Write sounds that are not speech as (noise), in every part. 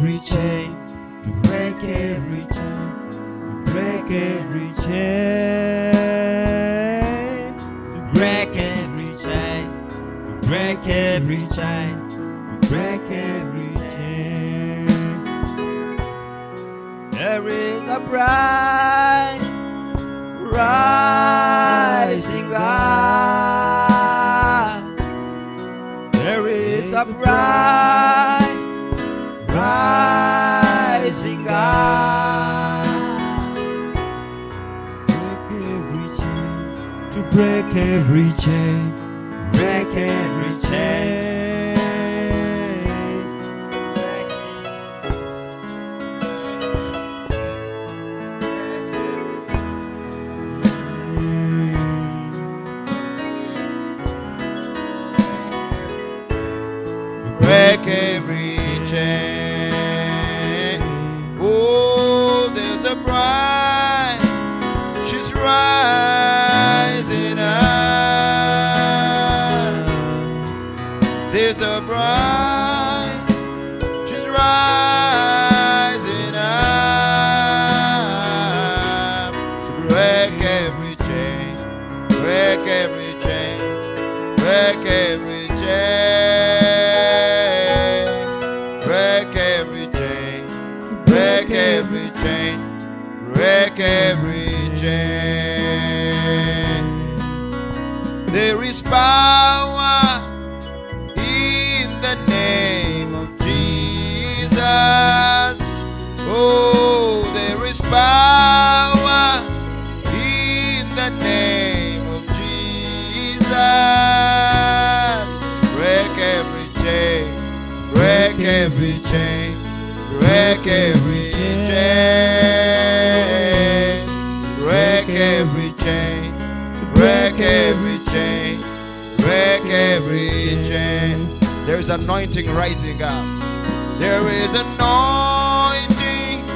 every chain, to break every chain, to break every chain, to break every chain, to break every chain, to break every chain. There is a bright rising God. There is a bright every chain, anointing rising up. There is anointing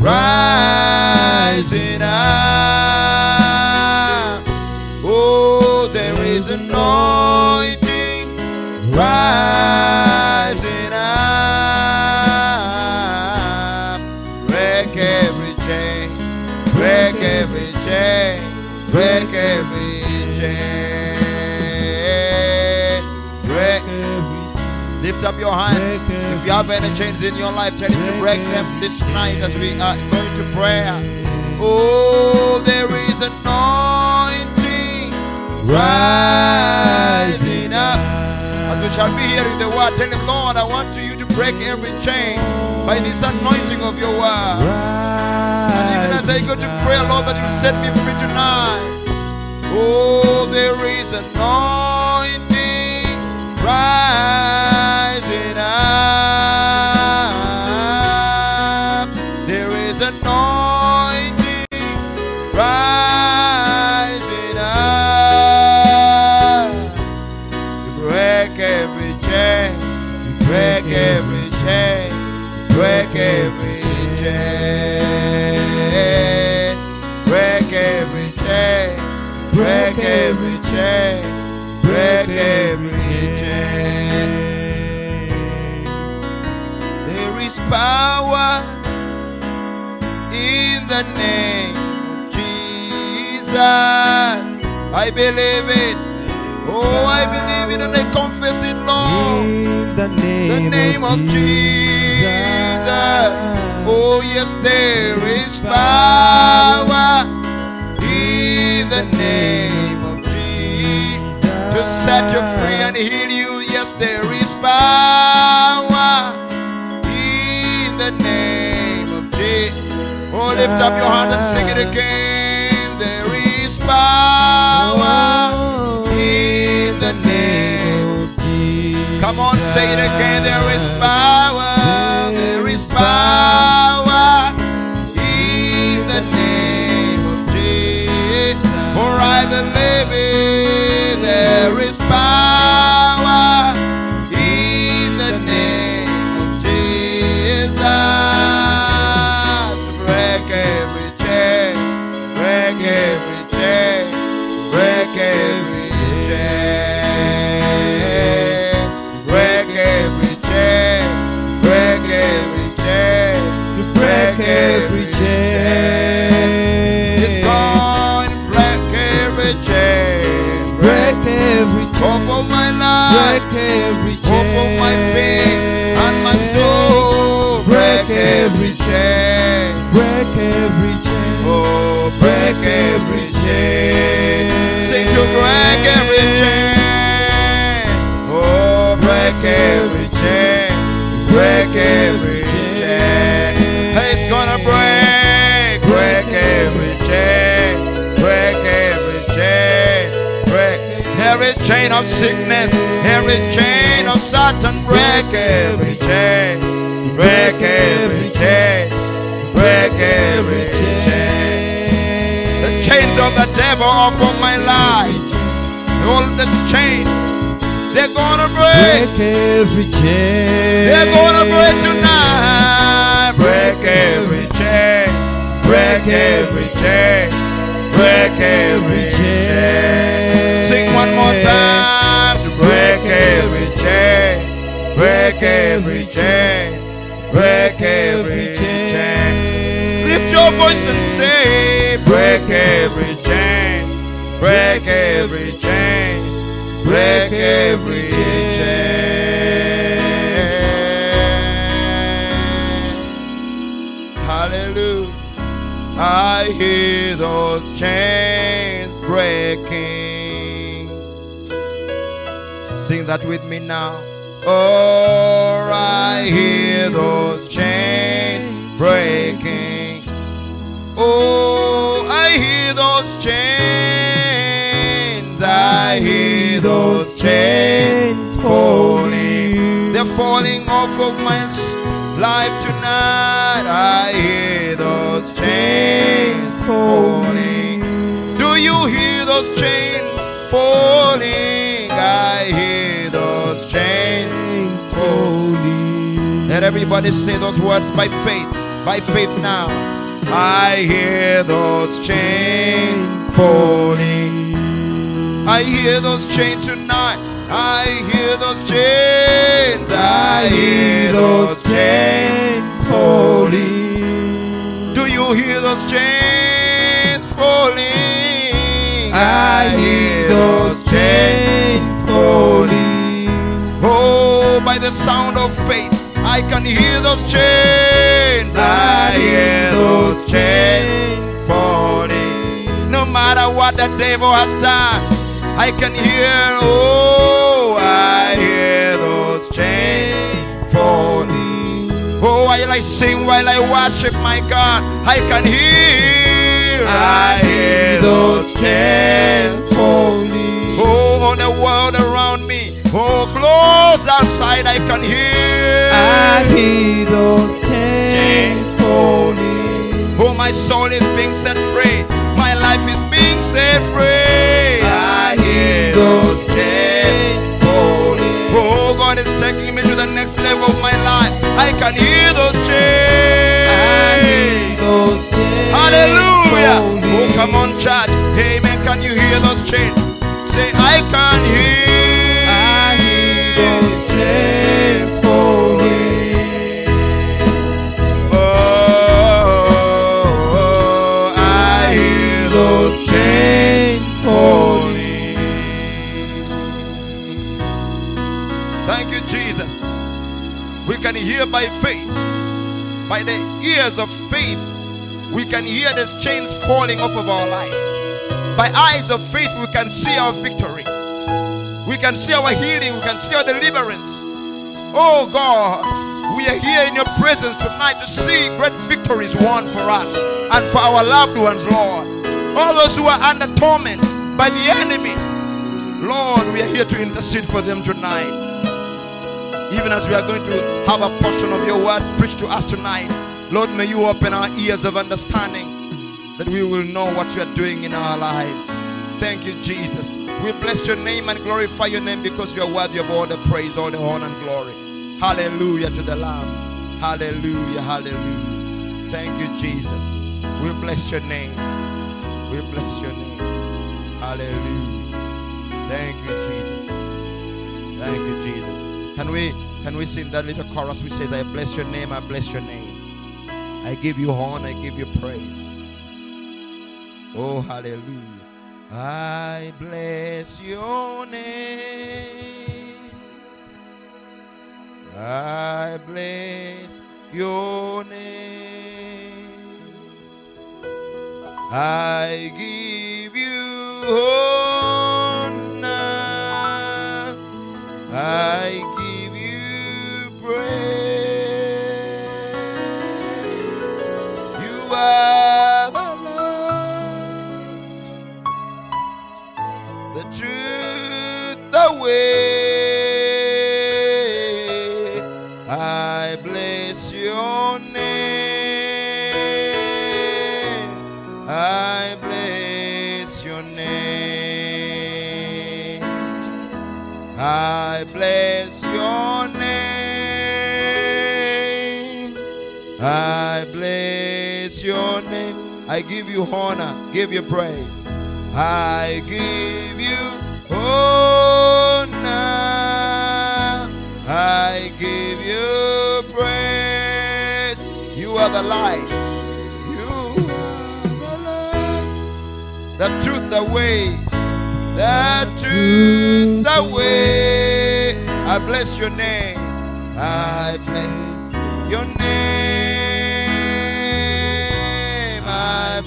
rising your hands. If you have any chains in your life, tell him to break them this night as we are going to prayer. Oh, there is anointing rising up. As we shall be hearing the word, tell him, Lord, I want you to break every chain by this anointing of your word. And even as I go to pray, Lord, that you'll set me free tonight. Oh, there is anointing I believe it. Oh, I believe it and I confess it, Lord. In the name, The name of Jesus. Oh, yes, there is power in the name of Jesus to set you free and heal you. Yes, there is power in the name of Jesus. Oh, lift up your hands and sing it again. Life. Break chain of sickness. Every chain of Satan. Break every chain. Break every chain. Break every chain. The chains of the devil off of my life. All this chain, they're gonna break. Break every chain. They're gonna break tonight. Break every chain. Break every chain. Break every chain. One more time to break every chain. Break every chain. Break every chain. Lift your voice and say, break every chain. Break every chain. Break every chain. Hallelujah. I hear those chains breaking. That with me now. Oh, I hear those chains breaking. Oh, I hear those chains. I hear those chains falling. They're falling off of my life tonight. I hear those chains falling. Do you hear those chains falling? Everybody say those words by faith. By faith now. I hear those chains falling. I hear those chains tonight. I hear those chains. I hear those chains falling. Do you hear those chains falling? I hear those chains falling. Oh, by the sound of faith, I can hear those chains. I hear those chains falling. No matter what the devil has done, I can hear, oh, I hear those chains falling. Oh, while I sing, while I worship my God, I can hear, I hear those chains falling. Oh, all the world around me. Oh, close outside, I can hear. I hear those chains falling. Oh, my soul is being set free. My life is being set free. I hear those chains falling. Oh, God is taking me to the next level of my life. I can hear those chains. I hear those chains Hallelujah. falling. Oh, come on, church. Amen. Can you hear those chains? Say, I can hear. By faith, by the ears of faith, we can hear these chains falling off of our life. By eyes of faith, we can see our victory. We can see our healing. We can see our deliverance. Oh God, we are here in your presence tonight to see great victories won for us and for our loved ones, Lord. All those who are under torment by the enemy, Lord, we are here to intercede for them tonight. Even as we are going to have a portion of your word preached to us tonight, Lord, may you open our ears of understanding that we will know what you are doing in our lives. Thank you, Jesus. We bless your name and glorify your name because you are worthy of all the praise, all the honor and glory. Hallelujah to the Lamb. Hallelujah, hallelujah. Thank you, Jesus. We bless your name. We bless your name. Hallelujah. Thank you, Jesus. Thank you, Jesus. Can we can we sing that little chorus which says, I bless your name, I bless your name. I give you honor, I give you praise. Oh, hallelujah. I bless your name. I bless your name. I give you honor. I I bless your name. I give you honor, give you praise. I give you honor. I give you praise. You are the light. You are the light. The truth, the way. The truth, the way. I bless your name. I bless your name.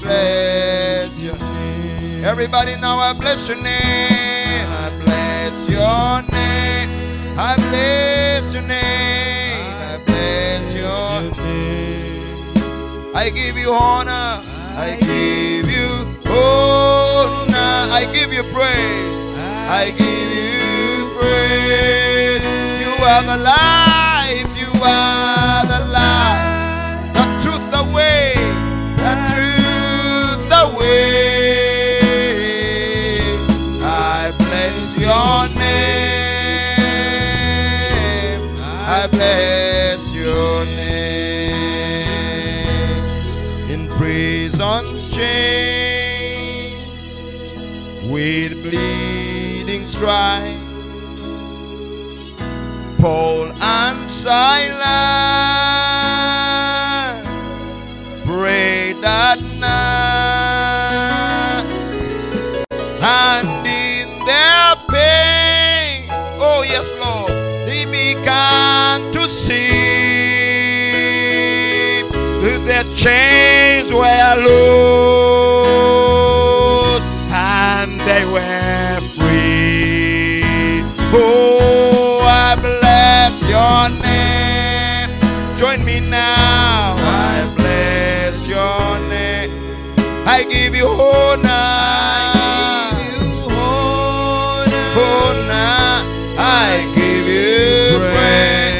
Bless your name. Everybody now, I bless your name. I bless your name. I bless your name. I bless your name. I give you honor. I give you honor. I give you praise. I give you praise. You are the life. You are with bleeding stripes, Paul and Silas prayed that night, and in their pain, oh yes, Lord, they began to see their chains were loose me now. I bless your name. I give you honor. Honor. I give you praise.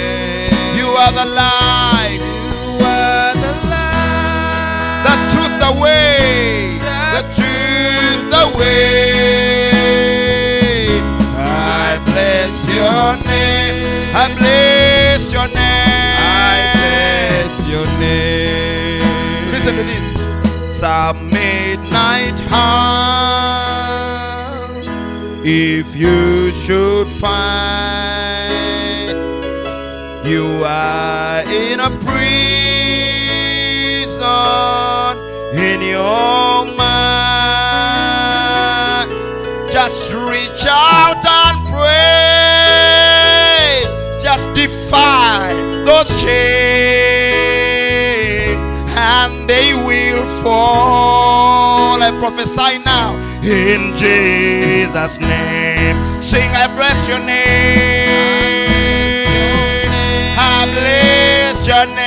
You are the life. The truth, the way. The truth, the way. I bless your name. I bless your name. Some midnight hour. If you should find you are in a prison in your mind, just reach out and pray. Just defy those chains fall. I prophesy now in Jesus' name. Sing, I bless your name. I bless your name.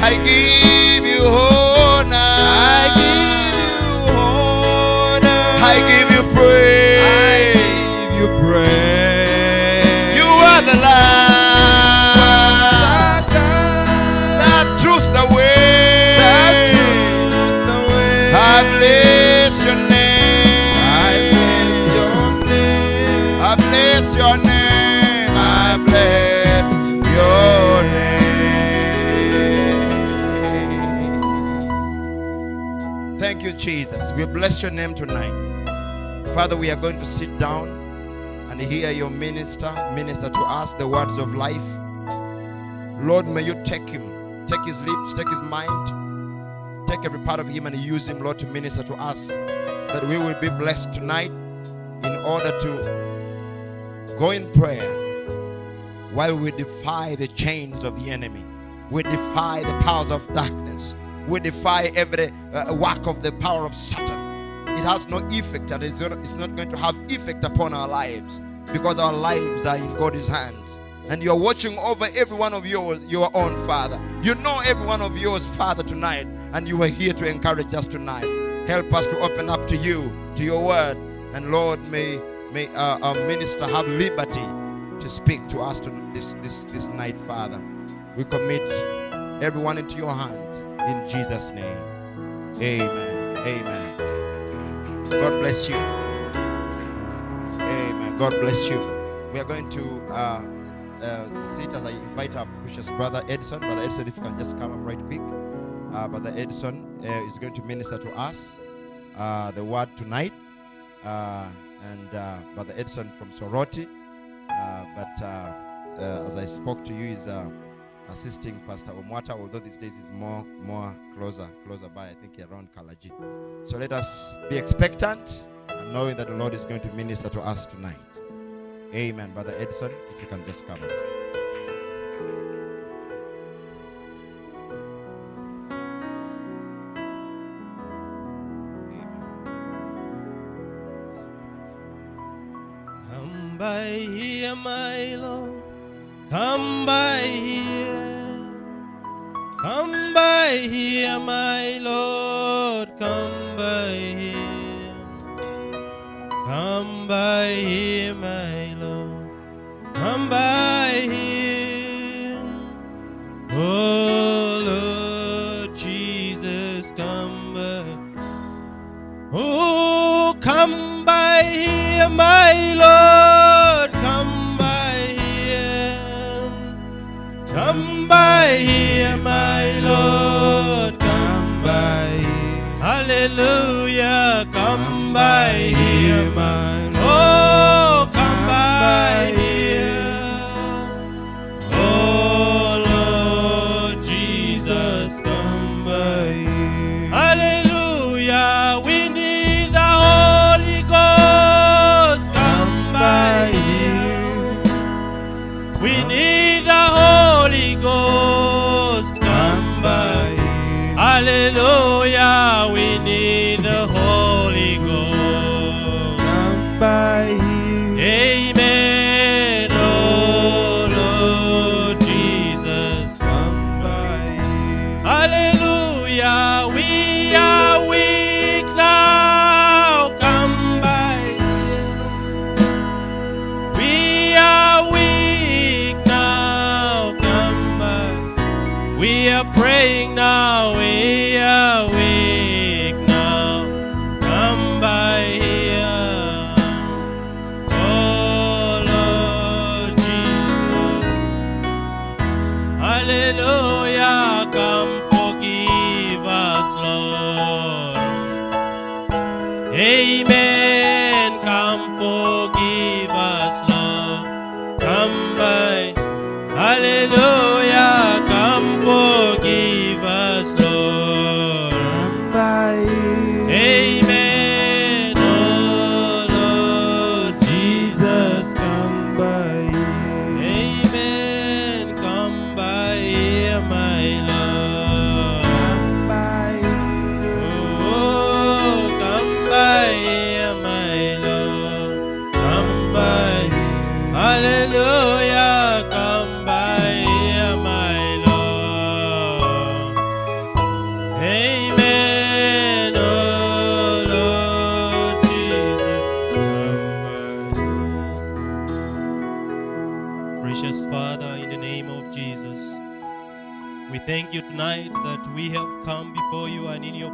I give you honor. I give you honor. I give you praise. I give you praise. You are the light. Jesus. We bless your name tonight. Father, we are going to sit down and hear your minister minister to us the words of life. Lord, may you take him, take his lips, take his mind, take every part of him and use him, Lord, to minister to us. That we will be blessed tonight in order to go in prayer while we defy the chains of the enemy. We defy the powers of darkness. We defy every uh, work of the power of Satan. It has no effect and it's not, going to have effect upon our lives because our lives are in God's hands. And you're watching over every one of yours, your own Father. You know every one of yours, Father, tonight. And you are here to encourage us tonight. Help us to open up to you, to your word. And Lord, may, may uh, our minister have liberty to speak to us to this, this, this night, Father. We commit everyone into your hands in Jesus' name. Amen. Amen. God bless you. Amen. God bless you. We are going to uh, uh, sit as I invite our precious brother Edison. Brother Edison, if you can just come up right quick. Uh, brother Edison uh, is going to minister to us uh, the word tonight. Uh, and Brother Edison from Soroti. But as I spoke to you, is assisting Pastor Omwata, although these days is more more closer closer by, I think around Kalaji. So let us be expectant and knowing that the Lord is going to minister to us tonight. Amen. Brother Edson, if you can just come up. Come by here, my Lord. Come by here. Come by here, my Lord. Come by here. Come by here, my Lord. Come by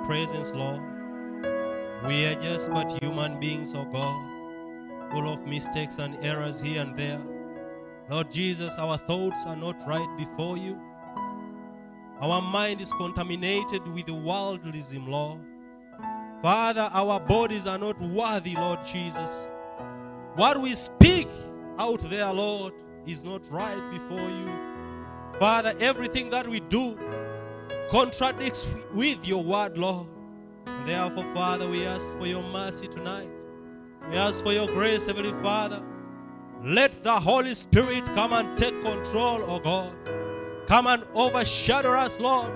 presence, Lord. We are just but human beings, oh God, full of mistakes and errors here and there. Lord Jesus, our thoughts are not right before you. Our mind is contaminated with worldlism, Lord. Father, our bodies are not worthy, Lord Jesus. What we speak out there, Lord, is not right before you. Father, everything that we do contradicts with your word, Lord. And therefore, Father, we ask for your mercy tonight. We ask for your grace, Heavenly Father. Let the Holy Spirit come and take control, oh God. Come and overshadow us, Lord.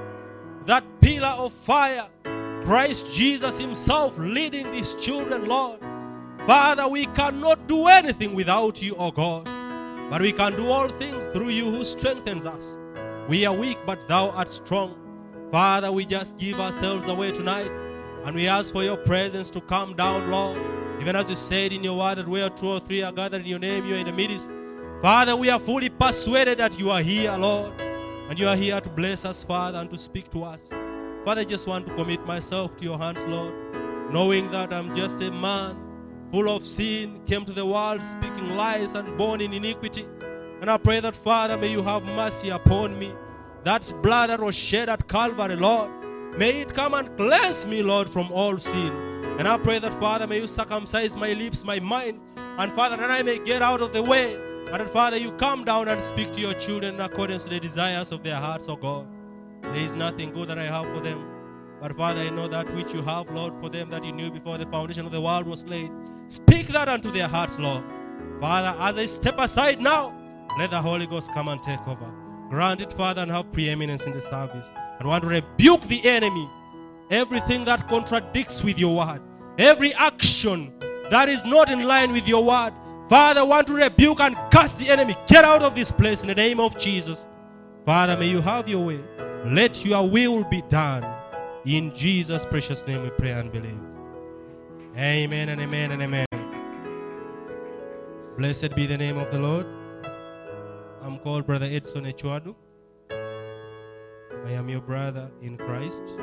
That pillar of fire, Christ Jesus Himself leading these children, Lord. Father, we cannot do anything without you, oh God. But we can do all things through you who strengthens us. We are weak, but thou art strong. Father, we just give ourselves away tonight. And we ask for your presence to come down, Lord. Even as you said in your word that where two or three are gathered in your name, you are in the midst. Father, we are fully persuaded that you are here, Lord. And you are here to bless us, Father, and to speak to us. Father, I just want to commit myself to your hands, Lord, knowing that I'm just a man full of sin, came to the world speaking lies and born in iniquity. And I pray that, Father, may you have mercy upon me. That blood that was shed at Calvary, Lord, may it come and cleanse me, Lord, from all sin. And I pray that, Father, may you circumcise my lips, my mind, and Father, that I may get out of the way. And that, Father, you come down and speak to your children in accordance to the desires of their hearts, oh God. There is nothing good that I have for them. But Father, I know that which you have, Lord, for them that you knew before the foundation of the world was laid. Speak that unto their hearts, Lord. Father, as I step aside now, let the Holy Ghost come and take over. Grant it, Father, and have preeminence in the service. And want to rebuke the enemy. Everything that contradicts with your word. Every action that is not in line with your word. Father, want to rebuke and cast the enemy. Get out of this place in the name of Jesus. Father, may you have your way. Let your will be done. In Jesus' precious name we pray and believe. Amen and amen and amen. Blessed be the name of the Lord. I'm called Brother Edson Ecwadu. I am your brother in Christ.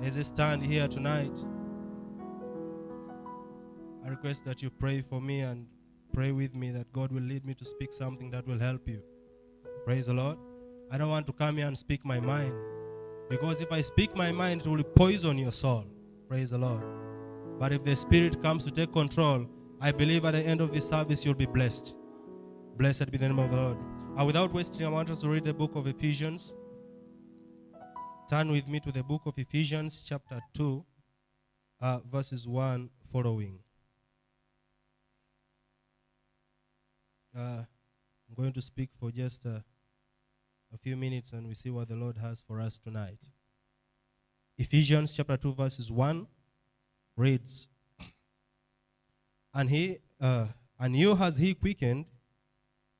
As I stand here tonight, I request that you pray for me and pray with me that God will lead me to speak something that will help you. Praise the Lord. I don't want to come here and speak my mind because if I speak my mind, it will poison your soul. Praise the Lord. But if the Spirit comes to take control, I believe at the end of this service you'll be blessed. Blessed be the name of the Lord. And without wasting, I want us to read the book of Ephesians. Turn with me to the book of Ephesians, chapter 2, uh, verses 1 following. Uh, I'm going to speak for just uh, a few minutes and we see what the Lord has for us tonight. Ephesians chapter 2, verses 1 reads, And he uh, and you has he quickened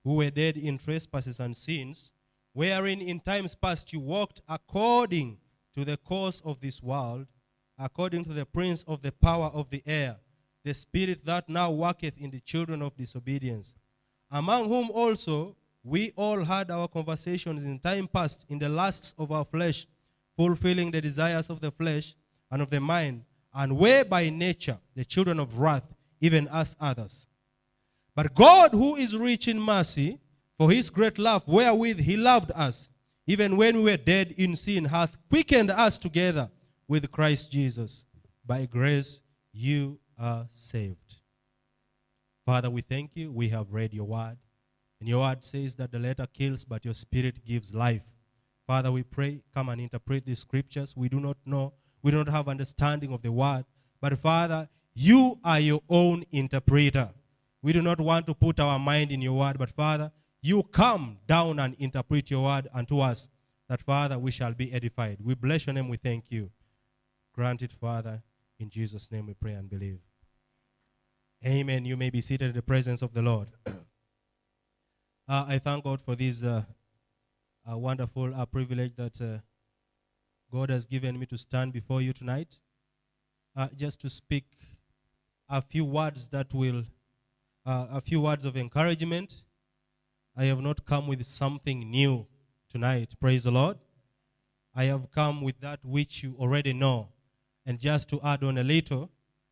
who were dead in trespasses and sins, wherein in times past you walked according to the course of this world, according to the prince of the power of the air, the spirit that now worketh in the children of disobedience, among whom also we all had our conversations in time past in the lusts of our flesh, fulfilling the desires of the flesh and of the mind, and were by nature the children of wrath, even as others. But God, who is rich in mercy, for his great love wherewith he loved us, even when we were dead in sin, hath quickened us together with Christ Jesus. By grace you are saved. Father, we thank you. We have read your word. And your word says that the letter kills, but your spirit gives life. Father, we pray, come and interpret these scriptures. We do not know, we don't have understanding of the word. But Father, you are your own interpreter. We do not want to put our mind in your word, but Father, you come down and interpret your word unto us, that Father, we shall be edified. We bless your name, we thank you. Grant it, Father. In Jesus' name we pray and believe. Amen. You may be seated in the presence of the Lord. (coughs) uh, I thank God for this uh, uh, wonderful uh, privilege that uh, God has given me to stand before you tonight, just to speak a few words that will, uh, a few words of encouragement. I have not come with something new tonight. Praise the Lord. I have come with that which you already know, and just to add on a little,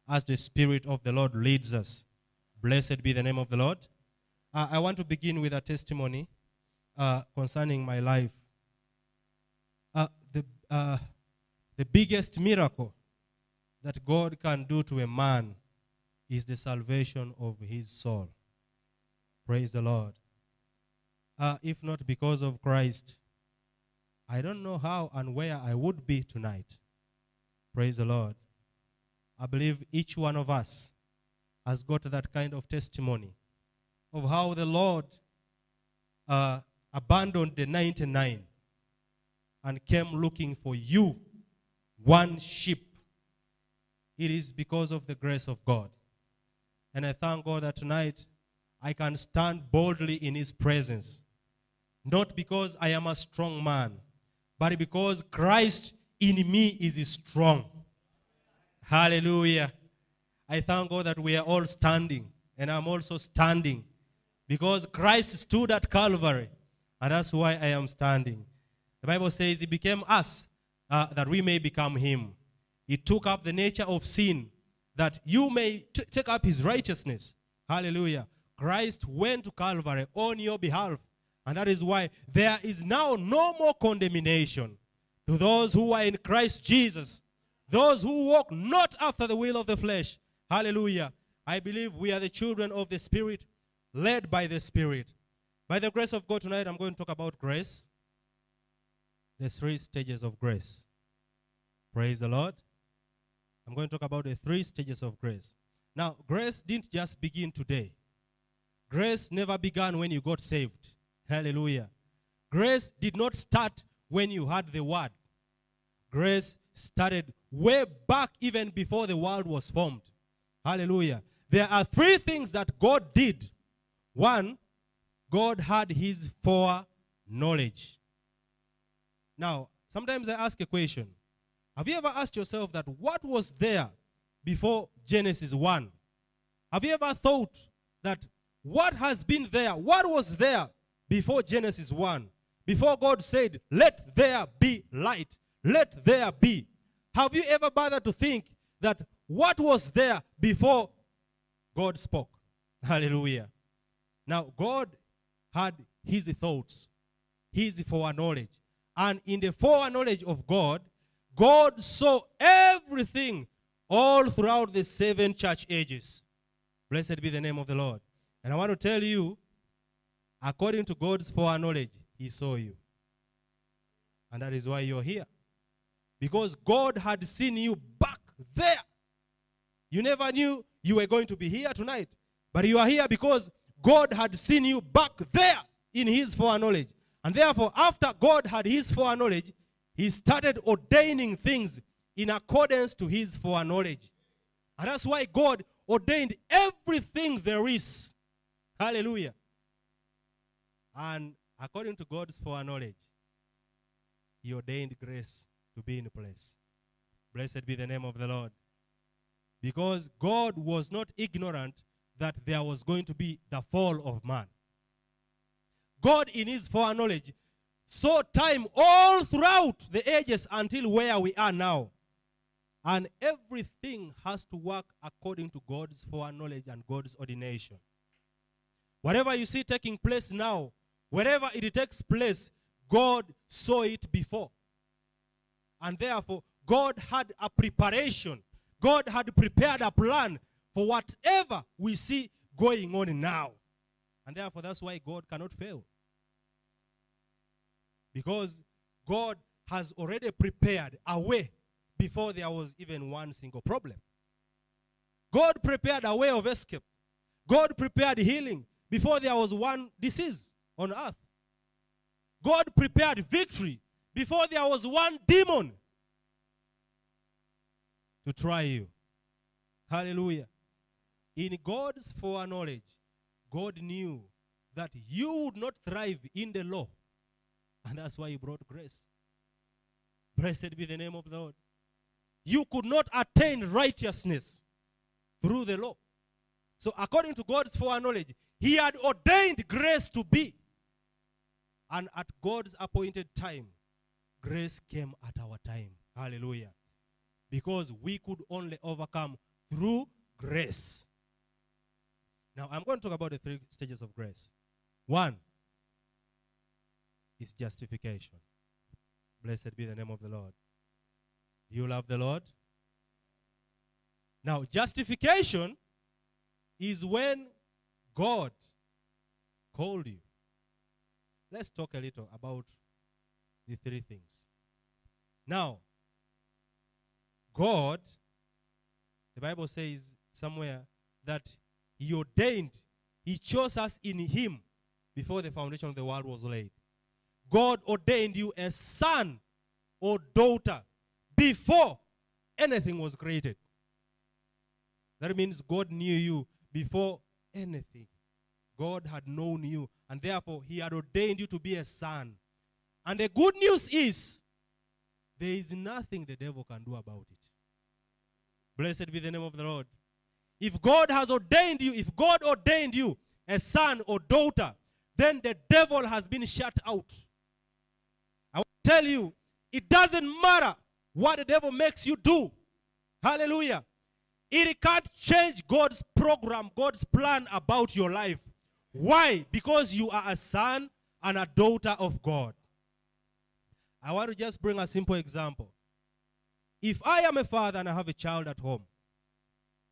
as the Spirit of the Lord leads us. Blessed be the name of the Lord. Uh, I want to begin with a testimony uh, concerning my life. Uh, the, uh, the biggest miracle that God can do to a man is the salvation of his soul. Praise the Lord. Uh, if not because of Christ, I don't know how and where I would be tonight. Praise the Lord. I believe each one of us has got that kind of testimony of how the Lord uh, abandoned the 99 and came looking for you, one sheep. It is because of the grace of God. And I thank God that tonight I can stand boldly in His presence. Not because I am a strong man, but because Christ in me is strong. Hallelujah. I thank God that we are all standing, and I'm also standing because Christ stood at Calvary, and that's why I am standing. The Bible says He became us uh, that we may become Him. He took up the nature of sin that you may t- take up His righteousness. Hallelujah. Christ went to Calvary on your behalf, and that is why there is now no more condemnation to those who are in Christ Jesus, those who walk not after the will of the flesh. Hallelujah. I believe we are the children of the Spirit, led by the Spirit. By the grace of God tonight, I'm going to talk about grace. The three stages of grace. Praise the Lord. I'm going to talk about the three stages of grace. Now, grace didn't just begin today. Grace never began when you got saved. Hallelujah. Grace did not start when you had the word. Grace started way back even before the world was formed. Hallelujah. There are three things that God did. One, God had his foreknowledge. Now, sometimes I ask a question. Have you ever asked yourself that what was there before Genesis 1? Have you ever thought that what has been there, what was there before Genesis 1? Before God said, Let there be light, let there be. Have you ever bothered to think that what was there before God spoke? (laughs) Hallelujah. Now, God had his thoughts, his foreknowledge. And in the foreknowledge of God, God saw everything all throughout the seven church ages. Blessed be the name of the Lord. And I want to tell you, according to God's foreknowledge, He saw you. And that is why you're here. Because God had seen you back there. You never knew you were going to be here tonight. But you are here because God had seen you back there in His foreknowledge. And therefore, after God had His foreknowledge, He started ordaining things in accordance to His foreknowledge. And that's why God ordained everything there is. Hallelujah. And according to God's foreknowledge, He ordained grace to be in place. Blessed be the name of the Lord. Because God was not ignorant that there was going to be the fall of man. God, in His foreknowledge, saw time all throughout the ages until where we are now. And everything has to work according to God's foreknowledge and God's ordination. Whatever you see taking place now, wherever it takes place, God saw it before. And therefore, God had a preparation. God had prepared a plan for whatever we see going on now. And therefore, that's why God cannot fail. Because God has already prepared a way before there was even one single problem. God prepared a way of escape. God prepared healing before there was one disease on earth. God prepared victory before there was one demon to try you. Hallelujah. In God's foreknowledge, God knew that you would not thrive in the law. And that's why He brought grace. Blessed be the name of the Lord. You could not attain righteousness through the law. So, according to God's foreknowledge, He had ordained grace to be. And at God's appointed time, grace came at our time. Hallelujah. Because we could only overcome through grace. Now, I'm going to talk about the three stages of grace. One is justification. Blessed be the name of the Lord. Do you love the Lord? Now, justification is when God called you. Let's talk a little about the three things. Now, God, the Bible says somewhere that He ordained, He chose us in Him before the foundation of the world was laid. God ordained you a son or daughter before anything was created. That means God knew you before anything. God had known you, and therefore He had ordained you to be a son. And the good news is there is nothing the devil can do about it. Blessed be the name of the Lord. If God has ordained you, if God ordained you a son or daughter, then the devil has been shut out. I will tell you, it doesn't matter what the devil makes you do. Hallelujah. It can't change God's program, God's plan about your life. Why? Because you are a son and a daughter of God. I want to just bring a simple example. If I am a father and I have a child at home,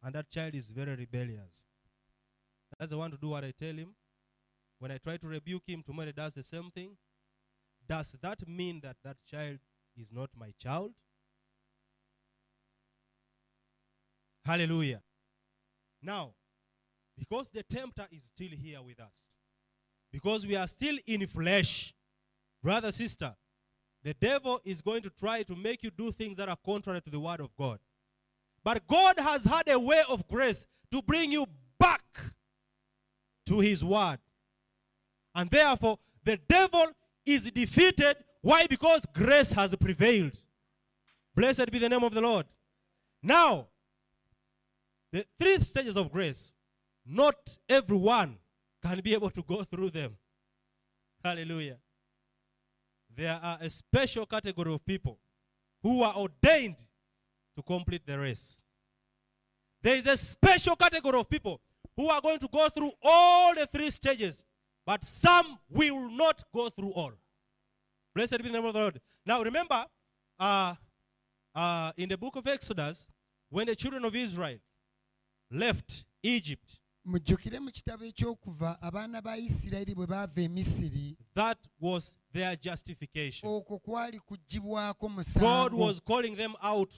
and that child is very rebellious, doesn't want to do what I tell him, when I try to rebuke him, tomorrow he does the same thing, does that mean that that child is not my child? Hallelujah. Now, because the tempter is still here with us, because we are still in flesh, brother, sister, the devil is going to try to make you do things that are contrary to the word of God. But God has had a way of grace to bring you back to his word. And therefore, the devil is defeated. Why? Because grace has prevailed. Blessed be the name of the Lord. Now, the three stages of grace, not everyone can be able to go through them. Hallelujah. There are a special category of people who are ordained to complete the race. There is a special category of people who are going to go through all the three stages, but some will not go through all. Blessed be the name of the Lord. Now remember, uh, uh, in the book of Exodus, when the children of Israel left Egypt, mujjukire mu kitabo ekyokuva abaana ba isirayiri bwe baava that was their justification. okwo kwali kuggibwako God was calling them out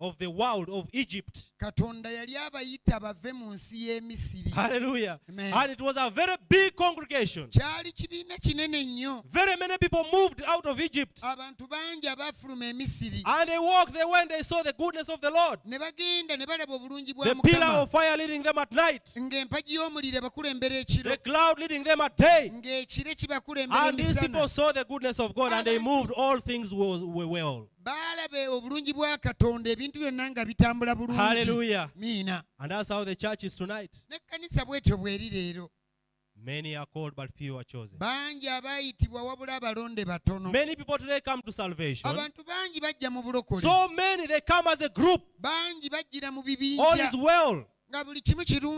of the world of Egypt. katonda yali abayita bave mu nsi y'e misiri Hallelujah. Amen. And it was a very big congregation. kyali kibiina kinene nnyo Very many people moved out of Egypt. abantu bangi abaafuluma misiri And they walked, they went, they saw the goodness of the Lord. ne bagenda ne balaba obulungi bwa The pillar of fire leading them at night, ng'empagi y'omuliro ebakulembera ekiro the cloud leading them at day. And these people saw the goodness of God and they moved, all things were well. Baalaba obulungi bwa katonda ebintu byonna nga bitambula bulungi. Miina. N'ekkanisa bwetyo bw'eri leero. Many are called, but few are chosen. Many people today come to salvation. So many, they come as a group. All is well.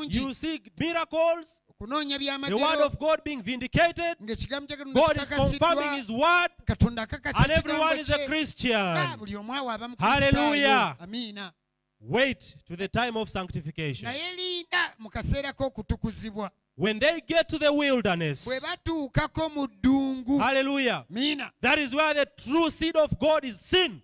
You see miracles, okunoonya the word of God being vindicated. ng'ekigambo kya katonda God is confirming His word, katonda akakasa and everyone is a Christian. Ah, buli omu awo aba Hallelujah. amiina Wait to the time of sanctification. naye linda mu kaseera k'okutukuzibwa When they get to the wilderness, bwe batuukako mu ddungu hallelujah, miina that is where the true seed of God is seen.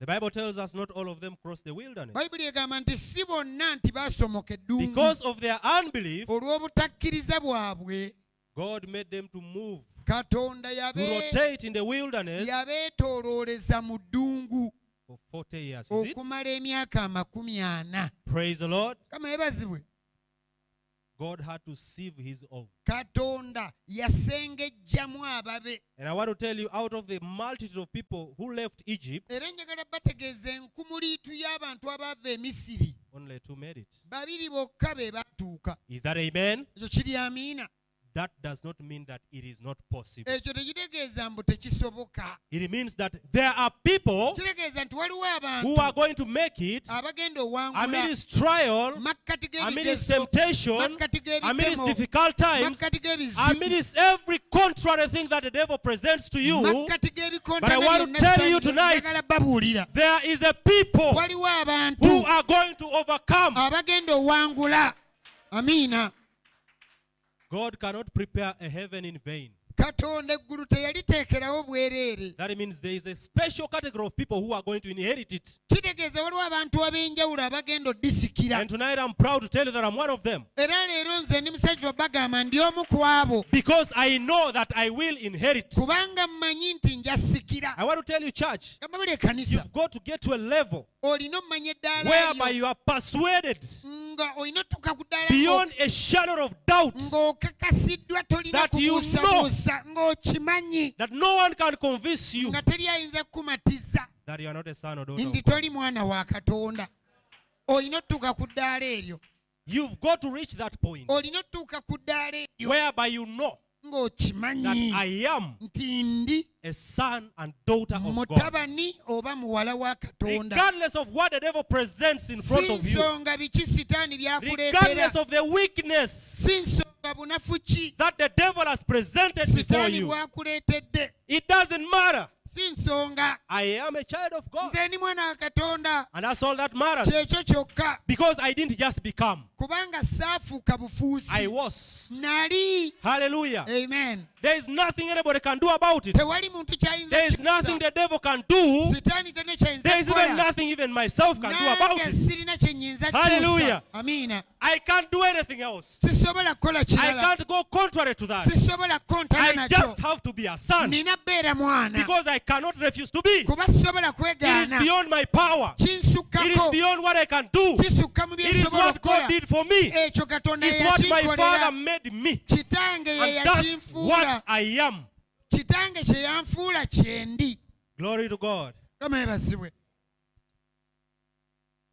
The Bible tells us not all of them crossed the wilderness. bayibuli egamba nti si bonna nti baasomoka eddungu Because of their unbelief, olw'obutakkiriza bwabwe God made them to move, katonda to yabe- rotate in the wilderness yabeetoolooleza mu ddungu for 40 years. Okumala emyaka amakumi ana Praise the Lord. kama yebazibwe God had to sieve his own. katonda yasengejjamu ababe And I want to tell you, out of the multitude of people who left Egypt, era njagala bategeeza enkumuliitu y'abantu abaava misiri only two made it. babiri bokka be Is that amen? ekyo kiri amiina That does not mean that it is not possible. ekyo tekitegeeza mbu tekisoboka It means that there are people kitegeeza nti waliwo who are going to make it amid his trial, amid his temptation, amid his difficult times, amid his every contrary thing that the devil presents to you. But I want to tell you tonight- There is a people who are going to overcome. amiina God cannot prepare a heaven in vain. katonda eggulu teyaliteekerawo bwereere That means there is a special category of people who are going to inherit it. kitegeeza waliwo abantu ab'enjawulo abagenda oddisikira And tonight I'm proud to tell you that I'm one of them. era leero nze ndi musajja bagamba ndi omu ku abo Because I know that I will inherit. kubanga mmanyi nti njasikira I want to tell you, church, gamba buli ekkanisa you've got to get to a level olina omumanya eddaala whereby you are persuaded nga olina otuuka ku ddaala beyond a shadow of doubt ng'okakasiddwa tolina That you kubuusabuusa ng'okimanyi that no one can convince you nga teri ayinza kukumatiza. that you are not a son or daughter of nti God. toli mwana wa katonda. Olina otuuka ku ddaala eryo. You've got to reach that point olina otuuka ku ddaala eryo. whereby you know that I am a son and daughter of God. oba muwala wa Regardless of what the devil presents in front of you, nsonga biki sitaani byakuleetera regardless of the weakness si nsonga bunafu ki that the devil has presented before you, it doesn't matter. Si nsonga I am a child of God. nze ndi mwana wa katonda And that's all that matters. kyekyo kyokka Because I didn't just become, kubanga saafuuka I was. nali Hallelujah. amen There is nothing anybody can do about it. tewali muntu kyayinza There is nothing the devil can do. sitaani tene kyayinza There is even nothing even myself can do about it. sirina kye nyinza kyusa Hallelujah. amiina I can't do anything else. Sisobola kukola I kirala can't go contrary to that. sisobola kukontana I just nakyo have to be a son nina beera mwana because I cannot refuse to be. kuba sisobola It is kwegaana beyond my power. It is beyond what I can do. kisukka mu It is byesobola what God okukola did for me. ekyo katonda It's what my father yeyakinkolera made me. kitange ye yakinfuula what I am. kitange kye yanfuula kyendi Glory to God. kama ebazibwe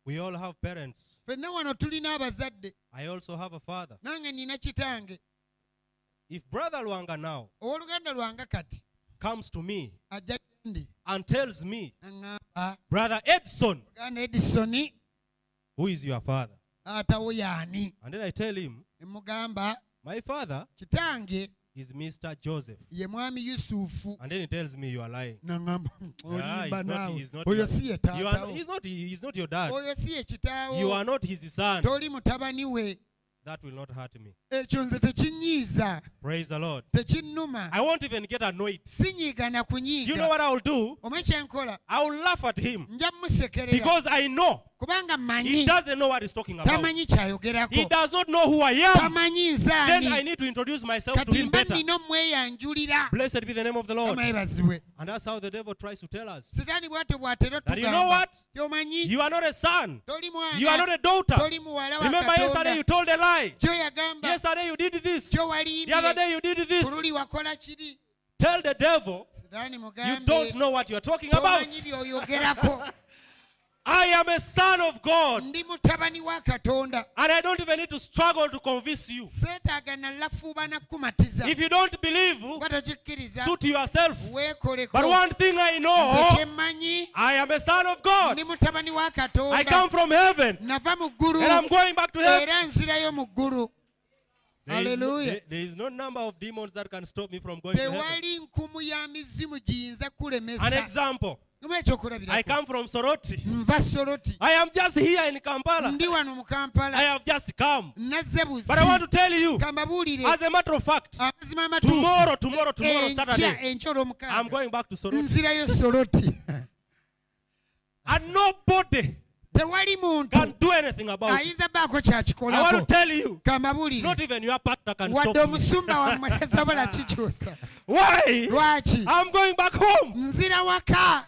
We all have parents. ffenna wano tulina abazadde I also have a father. nange nina kitange If Brother Lwanga now owooluganda lwange kati comes to me ajja ndi and tells me, Brother Edison, edisoni who is your father? yaani And then I tell him, emugamba My father kitange is Mr. Joseph. ye mwami yusufu And then he tells me, You are lying. naŋŋamba Yeah, olimba he's not, naawe he's not oyo your, si ye you are, taatawo he's, not, he's not your dad. oyo si ye You kitaawo are not his son. toli mutabani we That will not hurt me. ekyo nze tekinyiiza Praise the Lord. tekinnuma I won't even get annoyed. sinyiiga na You know kunyiiga what I will do? kyenkola I will laugh at him nja mumusekerera because I know kubanga he mmanyi doesn't know what he's talking about. tamanyi He kyayogerako does not know who I am. tamanyi Then I need to introduce myself to kati him mba better. omweyanjulira Blessed be the name of the Lord. And that's how the devil tries to tell us. sitaani bwate bwatera That you know what? You are not a son. toli You are not mwana a daughter. toli muwala wa Remember yesterday you katonda told a lie. kyoyagamba Yesterday you did this. The other day you did ku this. luli wakola kiri Tell the devil you don't know what you are talking about. (laughs) I am a son of God. ndi mutabani wa katonda And I don't even need to struggle to convince you. seetaaga nalafuuba nakumatiza If you don't believe, suit yourself. But one thing I know, I am a son of God. ndi mutabani wa I come from heaven. nava mu ggulu And I'm going back to heaven. era nzirayo mu ggulu There is, no, there- there is no number of demons that can stop me from going to heaven. tewali nkumu ya mizimu giyinza An example. I come from Soroti. nva soloti I am just here in Kampala. I have just come. But I want to tell you, as a matter of fact, tomorrow, tomorrow, tomorrow, Saturday, I'm going back to Soroti. (laughs) And nobody tewali muntu can do anything about it. ayinza baako I want to tell you, kambabuulire not even your pastor can stop wadde me. omusumba wammwe tasobola (laughs) kikyusa Why? lwaki I'm going back home. nzira waka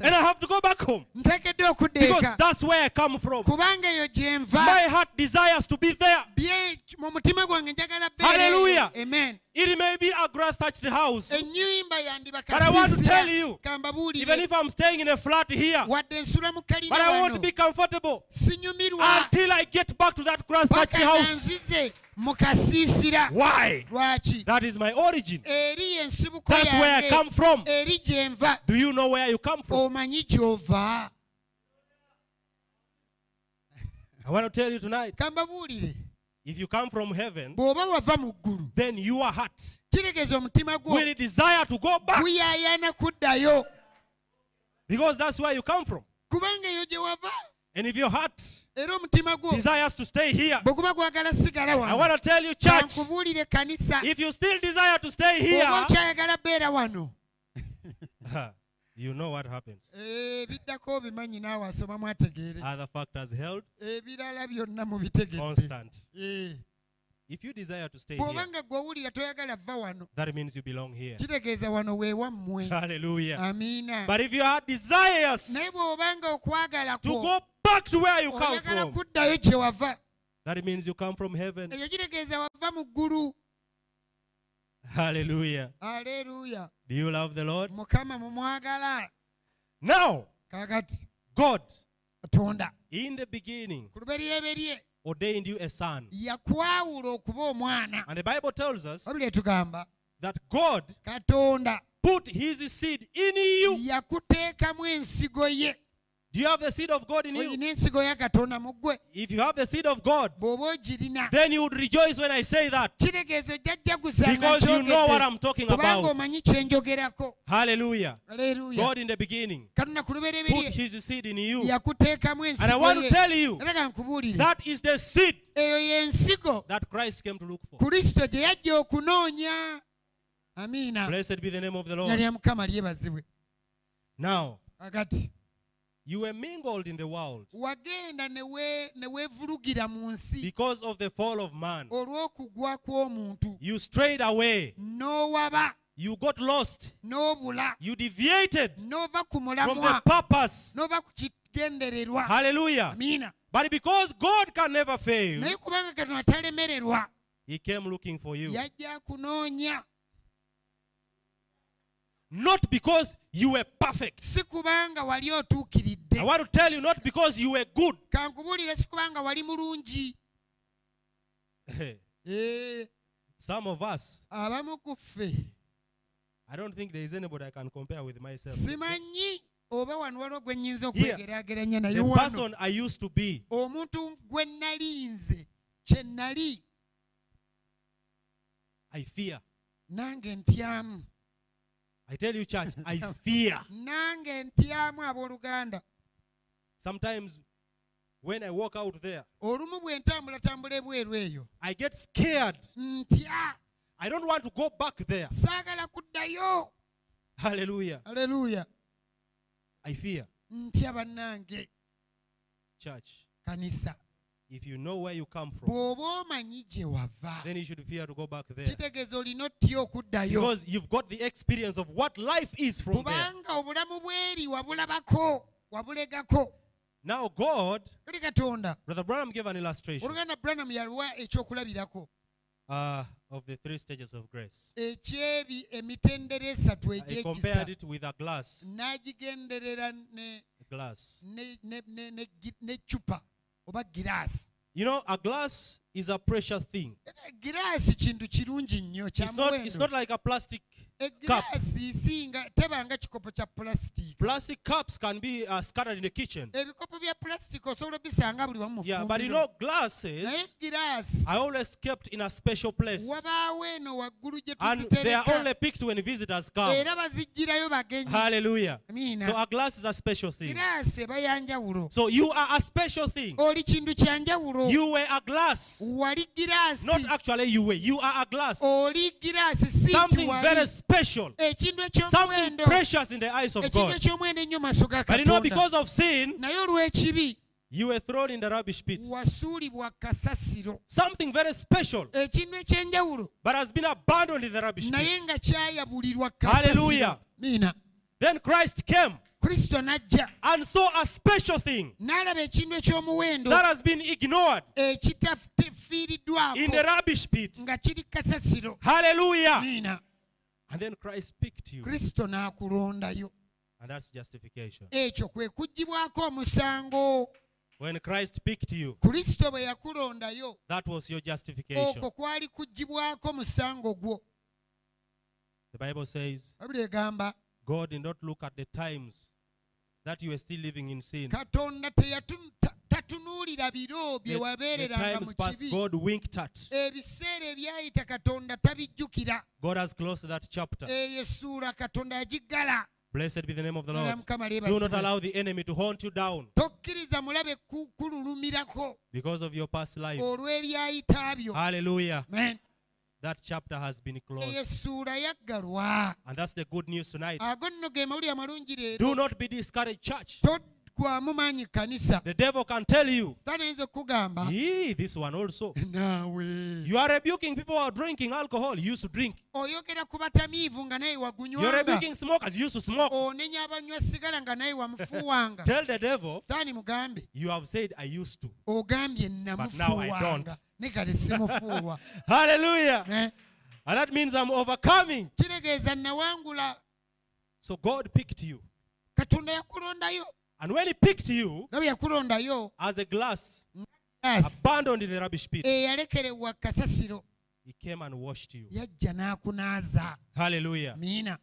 And I have to go back home. Because that's where I come from. kubanga eyo gye nva My heart desires to be there. bye mu mutima gwange njagala Hallelujah. amen It may be a grass thatched house. But I want to tell you, Even if I'm staying in a flat here, wadde nsula mu kalina but I won't be comfortable until I get back to that grass thatched house. Why? lwaki That is my origin. eri yensibuko That's where I come from. eri gye nva Do you know where you come from? Oh, omanyi gy'ova (laughs) I want to tell you tonight if you come from heaven, bw'oba wava mu ggulu then your heart will desire to go back. Because that's where you come from. kubanga eyo gye wava. And if your heart era omutima gwo. desires to stay here, I want to tell you, church, if you still desire to stay here, (laughs) oba okyayagala beera wano you know what happens. Obimanyi naawe asoma mwategeere Other factors held ebirala byonna mubitegedde constant. Eh, If you desire to stay here, nga gw'owulira toyagala vva wano that means you belong here. kitegeeza wano weewammwe Hallelujah. amiina But if you have desires naye bw'oba okwagala to kwo go back to where you come oyagala from, kuddayo gye wava that means you come from heaven. ekyo kitegeeza wava mu ggulu Hallelujah. Hallelujah. Do you love the Lord? mukama mumwagala Now, God, in the beginning, ordained you a son. yakwawula okuba omwana And the Bible tells us that God katonda put his seed in you. yakuteekamu ensigo ye Do you have the seed of God in you? olina ensigo ya katonda mu ggwe If you have the seed of God, then you would rejoice when I say that. kitegeeza ojja jjagusanga Because you know what I'm talking about. njogerako Hallelujah. God in the beginning put his seed in you. And I want to tell you era ga nkubuulire that is the seed that Christ came to look for. kristo gye yajja okunoonya amiina Blessed be the name of the Lord. lya mukama lyebazibwe Now, you were mingled in the world wagenda ne wee- ne weevulugira mu nsi because of the fall of man. olw'okugwa kw'omuntu You strayed away. n'owaba You got lost. n'obula You deviated n'ova ku from the purpose. n'ova ku kigendererwa Hallelujah. amiina But because God can never fail, naye kubanga katonda talemererwa He came looking for you. yajja kunoonya Not because you were perfect. si kubanga wali I otuukiridde want to tell you, not because you were good. (laughs) kankubuulire si kubanga wali mulungi (laughs) Eh, Some of us, abamu ku ffe I don't think there is anybody I can compare with myself. simanyi oba wano waliwo gwe nnyinza okwegeraageranya naye The wano person I used to be, omuntu gwe nali nze kye nali I fear. nange ntyamu I tell you, church, I (laughs) fear. nange ntyamu abooluganda Sometimes when I walk out there, olumu bwe ntambulatambula ebweru eyo I get scared. ntya I don't want to go back there. saagala kuddayo Hallelujah. aleluya I fear. ntya bannange Church, kanisa if you know where you come from, bw'oba omanyi gye wava then you should fear to go back there. kitegeeza olina otya okuddayo Because you've got the experience of what life is from there. kubanga obulamu bweri wabulabako wabulegako Now, God, katonda Brother Branham gave an illustration oluganda branam yaliwa ekyokulabirako uh, of the three stages of grace. ekyebi emitendera esatu compared egyekisa it with a glass. n'agigenderera n'eccupa oba giraasi You know, a glass is a precious thing. giraasi kintu kirungi nnyo It's not, it's not like a plastic. Egiraasi singa tebanga kikopo kya pulasitiika Plastic cups can be uh, scattered in the kitchen. ebikopo bya pulasitiika osobola obisanga buli wamu mu Yeah, but you know, glasses, I always kept in a special place. wabaawo eno waggulu gye And they are only picked when visitors come. era bazigirayo bagenyi Hallelujah. So a glass is a special thing. giraasi eba yanjawulo So you are a special thing. oli kintu kyanjawulo You were a glass. Not actually you were. You are a glass. oli giraasi si nti Something very wali special. Eh, ekintu Something precious in the eyes of eh, God. eky'omuwendo ennyo mu maaso ga But you know, because of sin, you were thrown in the rubbish pit. Something very special, eh, ekyenjawulo but has been abandoned in the rubbish pit. Hallelujah. Then Christ came kristo n'ajja and saw a special thing n'alaba ekintu ekyomuwendo that has been ignored ekitafiiriddwako in the rubbish pit. nga kiri kasasiro Hallelujah. And then Christ picked you. kristo n'akulondayo And that's justification. ekyo kwe kuggibwako omusango When Christ picked you, kristo bwe yakulondayo that was your justification. okwo kwali kuggibwako musango gwo The Bible says God did not look at the times that you were still living in sin. katonda teyatu- ta- tatunuulira biro bye wabeereranga times mu past kibi God winked at. ebiseera ebyayita katonda tabijjukira God has closed that chapter. eyo essuula katonda yagiggala Blessed be the name of the Lord. Do not allow the enemy to haunt you down tokkiriza mulabe ku- kululumirako because of your past life. Hallelujah. Amen. That chapter has been closed. And that's the good news tonight. ago nno ge mawulire amalungi Do not be discouraged, church. Kanisa The devil can tell you, sitaani ayinza okukugamba "Yee, this one also. naawe You are rebuking people who are drinking alcohol. You used to drink. Oh, oyogera ku batamiivu nga naye You're rebuking smokers. You used to smoke. Oh, onenya abanywa sigala nga naye wamufuwanga Tell the devil, mugambe you have said, I used to. ogambye now I namufuwanga don't. ne kale simufuuwa (laughs) Hallelujah. Ne? And that means I'm overcoming. So God picked you. And when He picked you nga bwe yakulondayo as a glass glass abandoned in the rubbish pit, eh, He came and washed you. Hallelujah. Mina.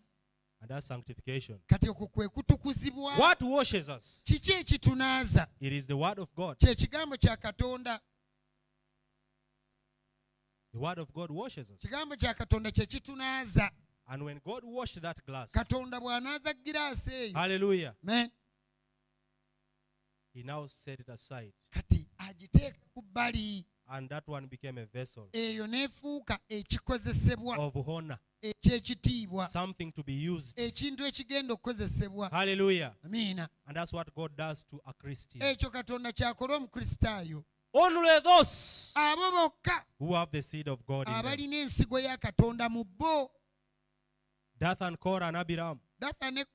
And that's sanctification. kati okwo kwe What washes us? It is the Word of God. kye kigambo kya katonda The Word of God washes us. kigambo kya katonda kye kitunaaza And when God washed that glass, katonda bw'anaaza giraasi eyo hallelujah, Amen. He now set it aside. kati agiteeka ku bbali And that one became a vessel eyo n'efuuka ekikozesebwa of honor, ekyekitiibwa something to be used. ekintu ekigenda okukozesebwa Hallelujah. amiina And that's what God does to a Christian. ekyo katonda kyakola omukristaayo Only those abo bokka who have the seed of God in them. abalina ensigo ya katonda mu bo Dathan, and Abiram. datha ne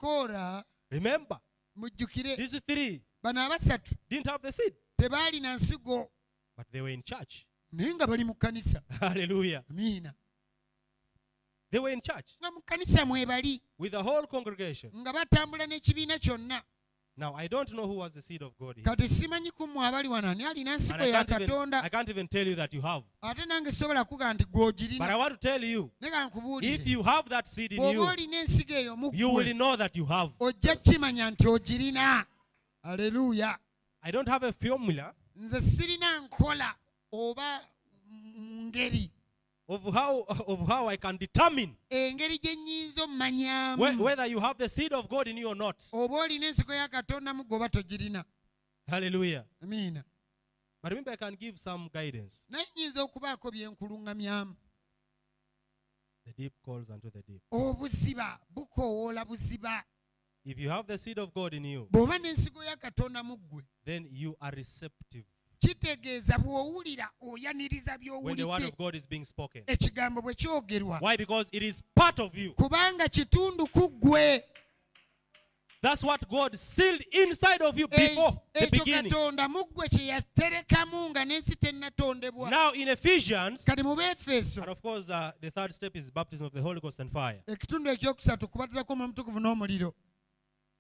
Remember, mujjukire these three bano abasatu didn't have the seed, tebaalina nsigo. But they were in church. (laughs) naye nga bali mu kkanisa. Amiina. They were in church. Nga mu kkanisa mwe bali. With the whole congregation. nga batambula n'ekibiina kyonna. Now, I don't know who was the seed of God here. kati simanyi ku mmwe abali wano ani alina And I can't, even, I can't even tell you that you have. ate nange sobola kuga nti But I want to tell you if you have that seed in you, olina ensigo eyo mu you will know that you have. Aleluya I don't have a formula nze sirina nkola oba ngeri of how, of how I can determine engeri gye nnyinza omumanyamu whether you have the seed of God in you or not. oba olina ensigo ya katonda mu ggwe oba togirina Hallelujah. amiina But remember, I can give some guidance. naye nnyinza okubaako bye nkuluŋŋamyamu The deep calls unto the deep. obuziba bukoowoola buziba If you have the seed of God in you, bw'oba n'ensigo ya katonda mu ggwe then you are receptive kitegeeza bw'owulira oyaniriza when the word by'owulidde of God is being spoken. ekigambo bwe kyogerwa Why? Because it is part of you. kubanga kitundu ku ggwe That's what God sealed inside of you before the beginning. katonda mu ggwe kye yaterekamu nga n'ensi tennatondebwa Now in Ephesians, kati mu beefeso and of course, uh, the third step is baptism of the Holy Ghost and fire.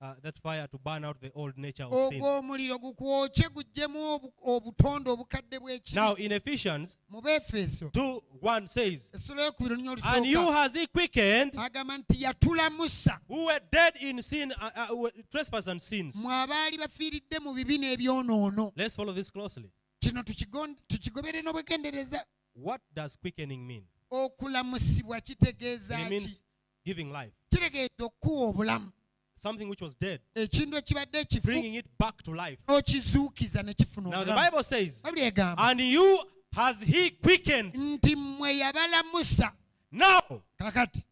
Uh, that fire to burn out the old nature of sin. ogwo omuliro gukwokye obu- obutonde obukadde Now bw'ekibi in Ephesians mu beefeso 2 1 says, essula y'okubiri olunya And you olusooka has he quickened agamba nti yatulamusa who were dead in sin, uh, uh, were trespass and sins. mwe abaali bafiiridde mu bibi n'ebyonoono Let's follow this closely. kino tukigon- tukigobere n'obwegendereza What does quickening mean? okulamusibwa kitegeeza It ki means giving life. kitegeeza okuwa obulamu Something which was dead, ekintu ekibadde ekifu bringing it back to life. n'okizuukiza ne kifuna Now the Bible says, And you has he quickened. nti mmwe yabalamusa Now, kakati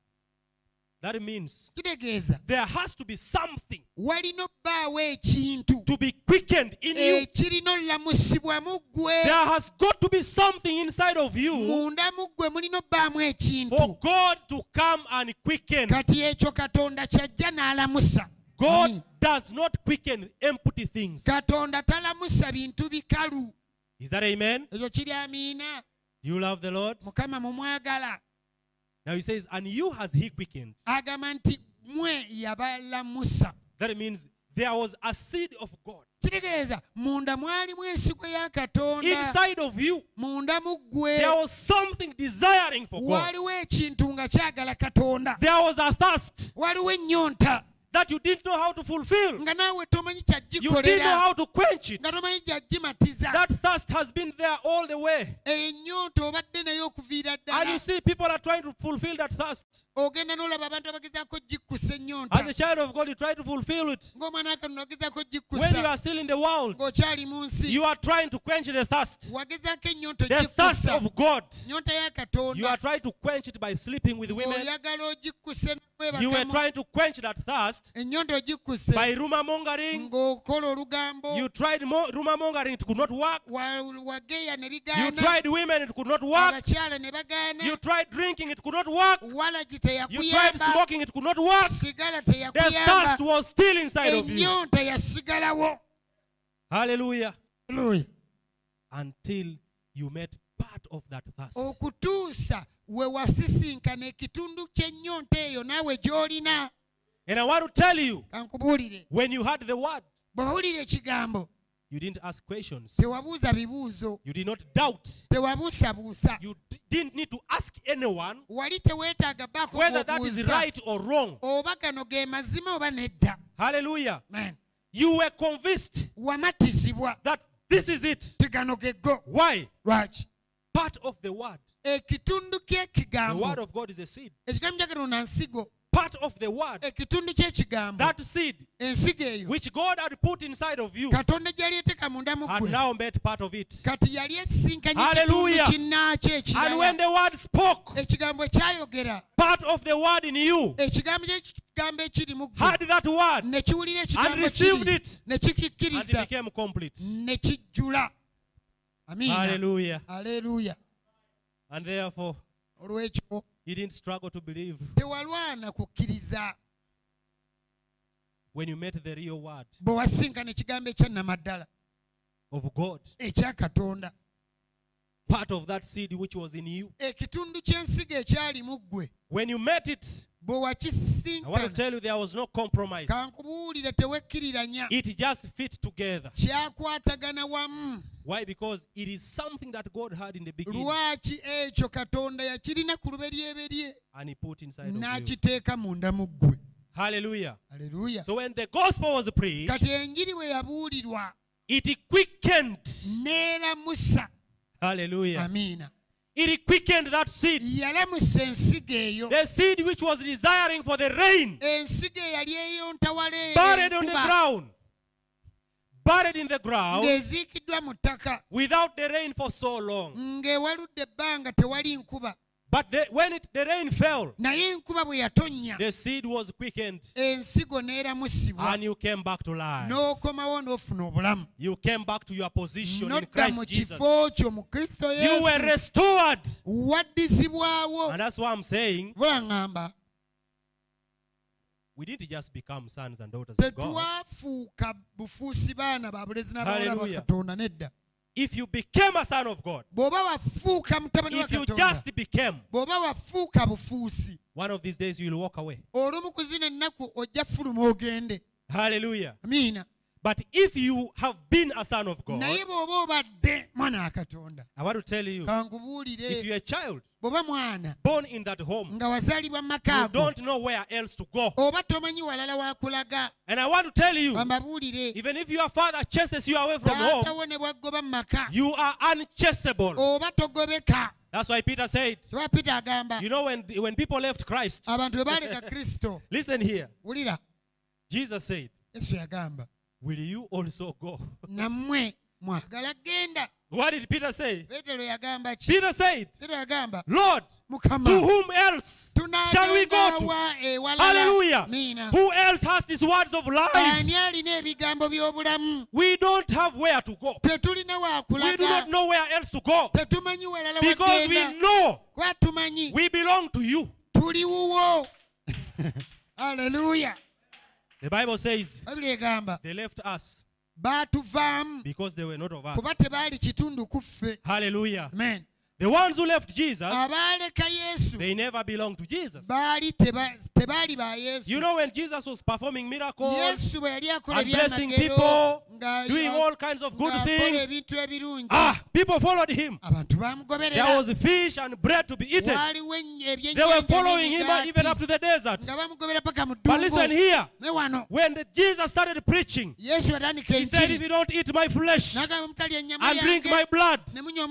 that means kitegeeza there has to be something walina obbaawo ekintu to be quickened in you. ekirina olulamusibwa mu ggwe There has got to be something inside of you munda mu ggwe mulina obbaamu for ekintu God to come and quicken. kati ekyo katonda kyajja n'alamusa God Amen. does not quicken empty things. katonda talamusa bintu bikalu Is that amen? ekyo kiri amiina Do you love the Lord? mukama mumwagala Now he says, And you has he quickened. agamba nti mwe yabalamusa That means there was a seed of God kitegeeza munda mwalimu ensigo ya katonda inside of you. munda mu ggwe There was something desiring for God. waliwo ekintu nga kyagala katonda There was a thirst waliwo ennyonta that you didn't know how to fulfill. nga naawe tomanyi You didn't know how to quench it. nga tomanyi kyagimatiza That thirst has been there all the way. Eh, ennyonta obadde nayo okuva gifuuyira And you see, people are trying to fulfill that thirst. Ogenda n'olaba abantu abagezaako gikkusa As a child of God, you try to fulfill it. ng'omwana wakatonda ogezaako When you are still in the world, ng'okyali mu nsi you are trying to quench the thirst. wagezaako ennyonta The thirst ogikkusa of God. ya You katonda are trying to quench it by sleeping with women. oyagala ogikkuse You were n'okwebakamu trying to quench that thirst ennyonta ogikkuse by rumor mongering. ng'okola olugambo You tried mo- rumor mongering, it could not work. wa- wageya ne You bigaana tried women, it could not work. abakyala ne bagaana You tried drinking, it could not work. walagi You tried smoking, it could not work. The thirst was still inside of you. Hallelujah. Hallelujah. Until you met part of that thirst. okutuusa we wasisinkana ekitundu ky'ennyonta eyo naawe gy'olina And I want to tell you, when you heard the word, bw'owulira ekigambo you didn't ask questions. tewabuuza bibuuzo You did not doubt. tewabuusabuusa You d- didn't need to ask anyone wali teweetaaga baako whether that is right or wrong. oba gano ge mazima oba nedda Hallelujah. Man, You were convinced wamatizibwa that this is it. Why? lwaki Part of the word. ekitundu The word ky'ekigambo of God is a seed. ekigambo kya katonda nsigo Part of the word. That seed which God had put inside of you katonda gy'ali eteeka munda mu had now met part of it. kati yali esisinkanye ekitundu Hallelujah. And when the word spoke, part of the word in you ekigambo ekiri mu had that word ne kiwulira and ekigambo received kiri it ne and it kikikkiriza became complete. ne kijjula. Amiina. Hallelujah. aleluya And therefore, olw'ekyo you didn't struggle to believe tewalwana kukkiriza when you met the real word bwe wasinkana ekigambo ekyannamaddala of God. ekya katonda Part of that seed which was in you. ekitundu ky'ensigo ekyali mu ggwe When you met it, bwe I want to tell you there was no compromise. kankubuulire tewekkiriranya It just fit together. kyakwatagana wamu Why? Because it is something that God had in the beginning lwaki ekyo katonda yakirina ku luberyeberye and He put inside of you. n'akiteeka munda mu ggwe Hallelujah. So when the gospel was preached, kati enjiri bwe yabuulirwa it quickened. Hallelujah. amiina It quickened that seed. yalamusa ensigo eyo The seed which was desiring for the rain, ensigo eyali eyontawala buried on the ground. Buried in the ground ng'eziikiddwa mu ttaka without the rain for so long. ng'ewaludde ebbanga tewali nkuba But the, when it, the rain fell, naye enkuba bwe yatonnya the seed was quickened ensigo n'eramusibwa and you came back to life. n'okomawo n'ofuna obulamu You came back to your position in nodda mu Christ Jesus. kifo kyo mu kristo You were yesu restored. waddizibwawo And that's why I'm saying we didn't just become sons and daughters of God. tetwafuuka bufuusi baana ba bulezi n'abawala ba Hallelujah. katonda nedda If you became a son of God, bw'oba wafuuka mutabani if you just became, bw'oba wafuuka bufuusi one of these days you will walk away. olumu ku zino ennaku ojja fuluma ogende Hallelujah. amiina But if you have been a son of God, naye bw'oba obadde mwana wa katonda I want to tell you, if kankubuulire you're a child bw'oba mwana born in that home, nga wazaalibwa mu you ago don't know where else to go. oba tomanyi walala wakulaga And I want to tell you, bambabuulire even if your father chases you away from home, taatawo ne bwaggoba mu maka you are unchaseable. oba togobeka That's why Peter said, kiba peter agamba you know, when, when people left Christ, abantu bwe baaleka (laughs) kristo listen here. wulira Jesus said, yesu yagamba Will you also go? (laughs) nammwe mwagala genda What did Peter say? Peter said, Lord, to whom else shall we go to? Hallelujah. Who else has these words of life? ani alina ebigambo by'obulamu We don't have where to go. We do not know where else to go. Because we know we belong to you. aleluya (laughs) The Bible says they left us because they were not of us. kuba tebaali kitundu ku ffe Hallelujah. amen The ones who left Jesus, they never belonged to Jesus. baali teba- tebaali ba yesu. You know, when Jesus was performing miracles, yesu bwe yali akola and blessing people, doing all kinds of good things, ah, people followed him. There was fish and bread to be eaten. They were following him even up to the desert. nga bamugobera paka mu But listen here, when the- Jesus started preaching, he said, If you don't eat my flesh n'agamba mutalya ennyama and drink my blood,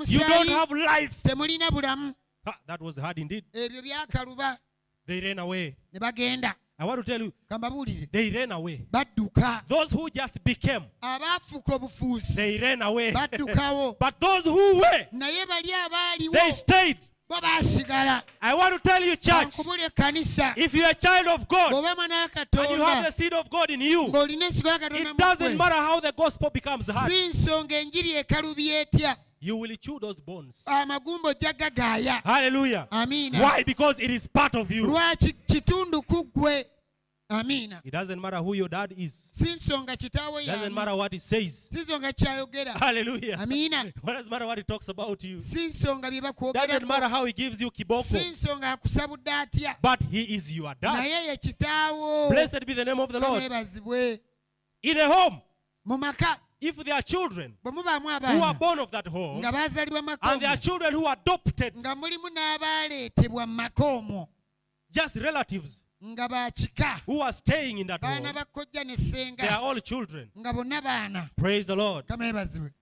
you don't have life. Temulina bulamu Ha, that was hard indeed. ebyo byakaluba They ran away. ne bagenda I want to tell you, kambabuulire they ran away. badduka Those who just became, obufuusi they ran away. baddukawo (laughs) but those who were, naye bali abaaliwo they stayed. bo baasigala I want to tell you, church, ekkanisa if you're a child of God bw'oba mwana wa and you have katonda the seed of God in you, ng'olina ensigo ya katonda it mu doesn't ggwe, matter how the gospel becomes hard. si nsonga enjiri ekalubya etya You will chew those bones. Ah, amagumba ojja gagaaya Hallelujah. amiina Why? Because it is part of you. lwaki kitundu ku ggwe amiina It doesn't matter who your dad is. si nsonga kitaawo (laughs) doesn't matter what he says. si nsonga kyayogera Hallelujah. amiina What does matter what he talks about you? si nsonga bye Doesn't matter how he gives you kiboko. si nsonga akusabudde atya But he is your dad. naye ye kitaawo Blessed be the name of the Lord. In a home, mu maka if there are children who are born of that home, and there are children who are adopted, nga mulimu n'abaaleetebwa mu maka omwo just relatives nga bakika who are staying in that baana home, they are all children. nga bonna baana Praise the Lord.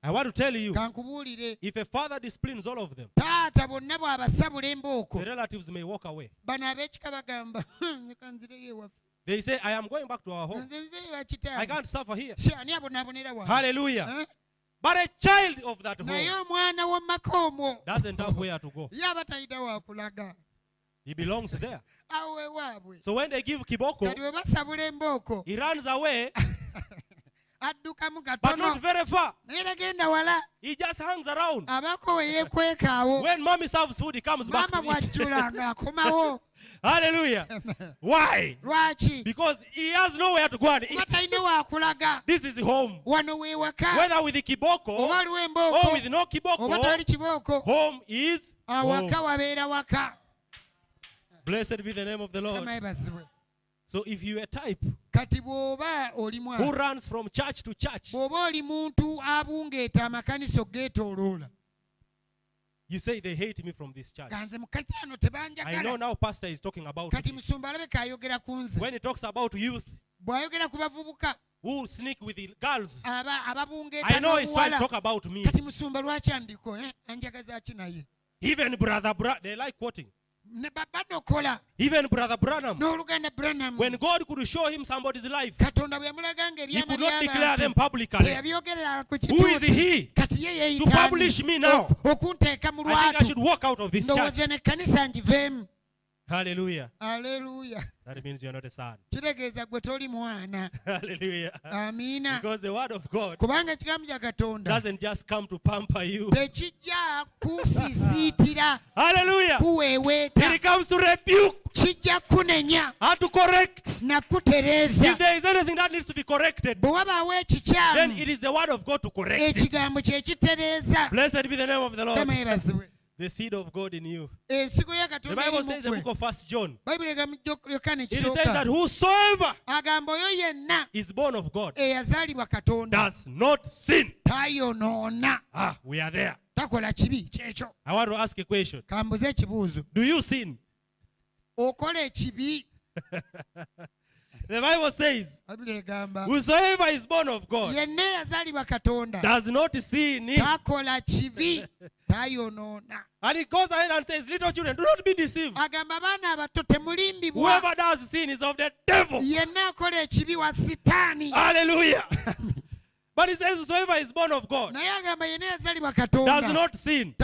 I want to tell you, kankubuulire if a father disciplines all of them, taata bonna bw'abasabula embooko the relatives may walk away. bano ab'ekika bagamba (laughs) hmm, "Nyeka ewaffe They say, I am going back to our home. nze nzeeyo wa I can't suffer here. Sha, ani abonaabonera wa Hallelujah. Eh? But a child of that naye home omwana w'omu maka omwo doesn't have where to go. (laughs) ye aba talina wakulaga He belongs there. (laughs) So when they give kiboko, kati bwe basabula embooko he runs away, (laughs) addukamu but katono not very far. naye tagenda wala He just hangs around. abako we yeekwekaawo When mommy serves food, he comes back maama to eat. bw'ajjula ng'akomawo Hallelujah. Why? lwaki Because he has nowhere to go and eat. This is home. wano weewaka Whether with the kiboko or with no kiboko, tali kibooko home is awaka home. waka Blessed be the name of the Lord. So if you are a type who runs from church to church, you say they hate me from this church. nga nze mu kati ano I know now pastor is talking about me. musumba alabeka ayogera ku nze when he talks about youth bw'ayogera ku bavubuka who sneak with the girls. I know he's trying to talk about me. kati musumba lwaki andiko eh? anjagaza ki naye Even brother, bra- they like quoting. Ne ba- banokola Even brother Branham, when God could show him somebody's life, katonda bwe yamulaganga he could not declare them publicly. Who is he to publish me now? I think I should walk out of this church. Ngiveemu Hallelujah. That means you're not a son. (laughs) kitegeeza gwe toli mwana Hallelujah. amiina Because the word of God kubanga ekigambo kya katonda doesn't just come to pamper you. tekijja kusisiitira (laughs) Hallelujah. kuweeweeta It comes to rebuke kijja kunenya and to correct. nakutereeza If there is anything that needs to be corrected, bwe wabaawo then it is the word of God to correct it. ekigambo kye kitereeza Blessed be the name of the Lord. kama yebazibwe The seed of God in you. The Bible says in the book of First John. bayibuli egamba yokaana It says that whosoever is born of God katonda does not sin. Ah, we are there. takola kibi kyekyo I want to ask a question. Do you sin? (laughs) The Bible says, whosoever is born of God yenna eyazaalibwa katonda does not sin. takola kibi (laughs) tayonoona And it goes ahead and says, little children, do not be deceived. agamba abaana abato Whoever does sin is of the devil. yenna akola ekibi wa sitaani Hallelujah. (laughs) but it says, whosoever is born of God naye agamba yenna eyazaalibwa does not sin.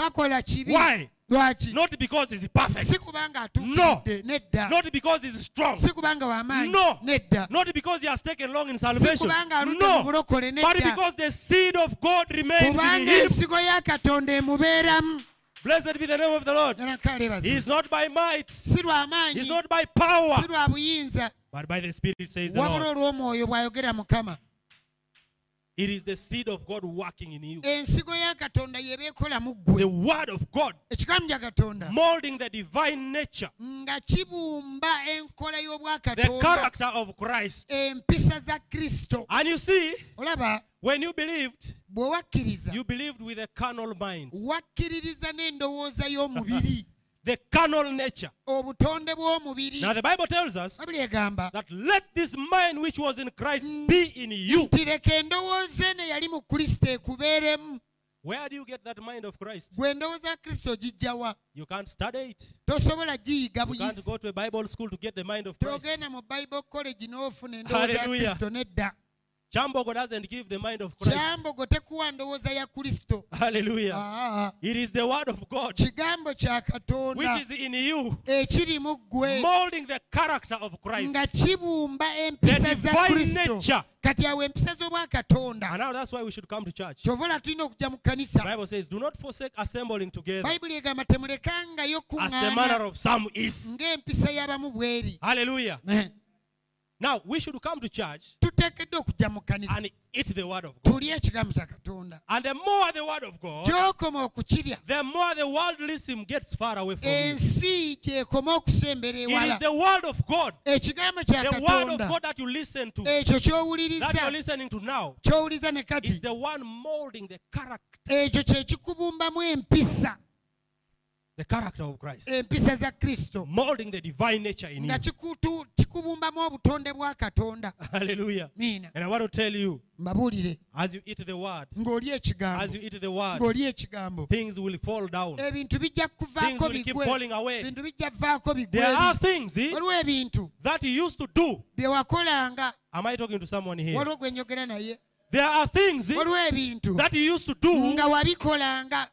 Why? Lwaki Not because he's perfect. si kubanga No. nedda Not because he's strong. si kubanga w'amaanyi No. nedda Not because he has taken long in si salvation. kubanga aludde mu No. bulokole But because the seed of God remains in him. ensigo ya katonda emubeeramu Blessed be the name of the Lord. Era kale bazi. He is not by might. si lw'amaanyi He's not by power. si But by the Spirit, says the Lord. Olw'omwoyo bw'ayogera mukama It is the seed of God working in you. ensigo ya katonda yeba ekola mu The ggwe word of God kya katonda. molding the divine nature, nga kibumba enkola the y'obwakatonda character of Christ. empisa za kristo. And you see, olaba when you believed, bwe wakkiriza you believed with a carnal mind, wakkiririza n'endowooza y'omubiri (laughs) the carnal nature. Now, the Bible tells us that let this mind which was in Christ mm. be in you. nti leka endowooza eno eyali mu kristo ekubeeremu Where do you get that mind of Christ? gwe ndowooza kristo gijjawa You can't study it. You can't go to a Bible school to get the mind of Christ. togenda mu bible college n'ofuna endowooza ya Hallelujah. Kyambogo doesn't give the mind of Christ. kyambogo tekuwa ndowooza ya kristo Hallelujah. Aa, It is the word of God kigambo kya which is in you, ekiri mu ggwe molding the character of Christ. nga kibumba empisa za divine kristo nature. kati awo empisa And now that's why we should come to church. kyovola tulina okujja mu The kkanisa Bible says, do not forsake assembling together bayibuli egamba temulekangayo as the manner kuŋŋaana of some is. ng'empisa y'abamu bweri Hallelujah. Amen. Now, we should come to church tuteekeddwa okujja mu kkanisa. and eat the word of God. tulye ekigambo kya katonda. And the more the word of God, gy'okoma okukirya the more the worldlyism gets far away from you. ensi gyekoma okusembera ewala. is the word of God, ekigambo kya the word of God that you listen to, ekyo that you're listening to now, ky'owuliriza ne is the one molding the character, ekyo kye kikubumbamu empisa the character of Christ, empisa za kristo. Molding the divine nature in nga kikutu- kikubumbamu obutonde bwa katonda. (laughs) Hallelujah. miina And I want to tell you, mbabuulire. as you eat the word, ng'oli ekigambo. as you eat the word, ekigambo. things will fall down. ebintu bijja Things kuvaako will keep bigwe. falling away. ebintu bijja vaako bigwe. There are things eh, waliwo ebintu that you used to do. bye wakolanga. Am I talking to someone here? waliwo gwe njogera naye. There are things eh, waliwo ebintu that you used to do nga wabikolanga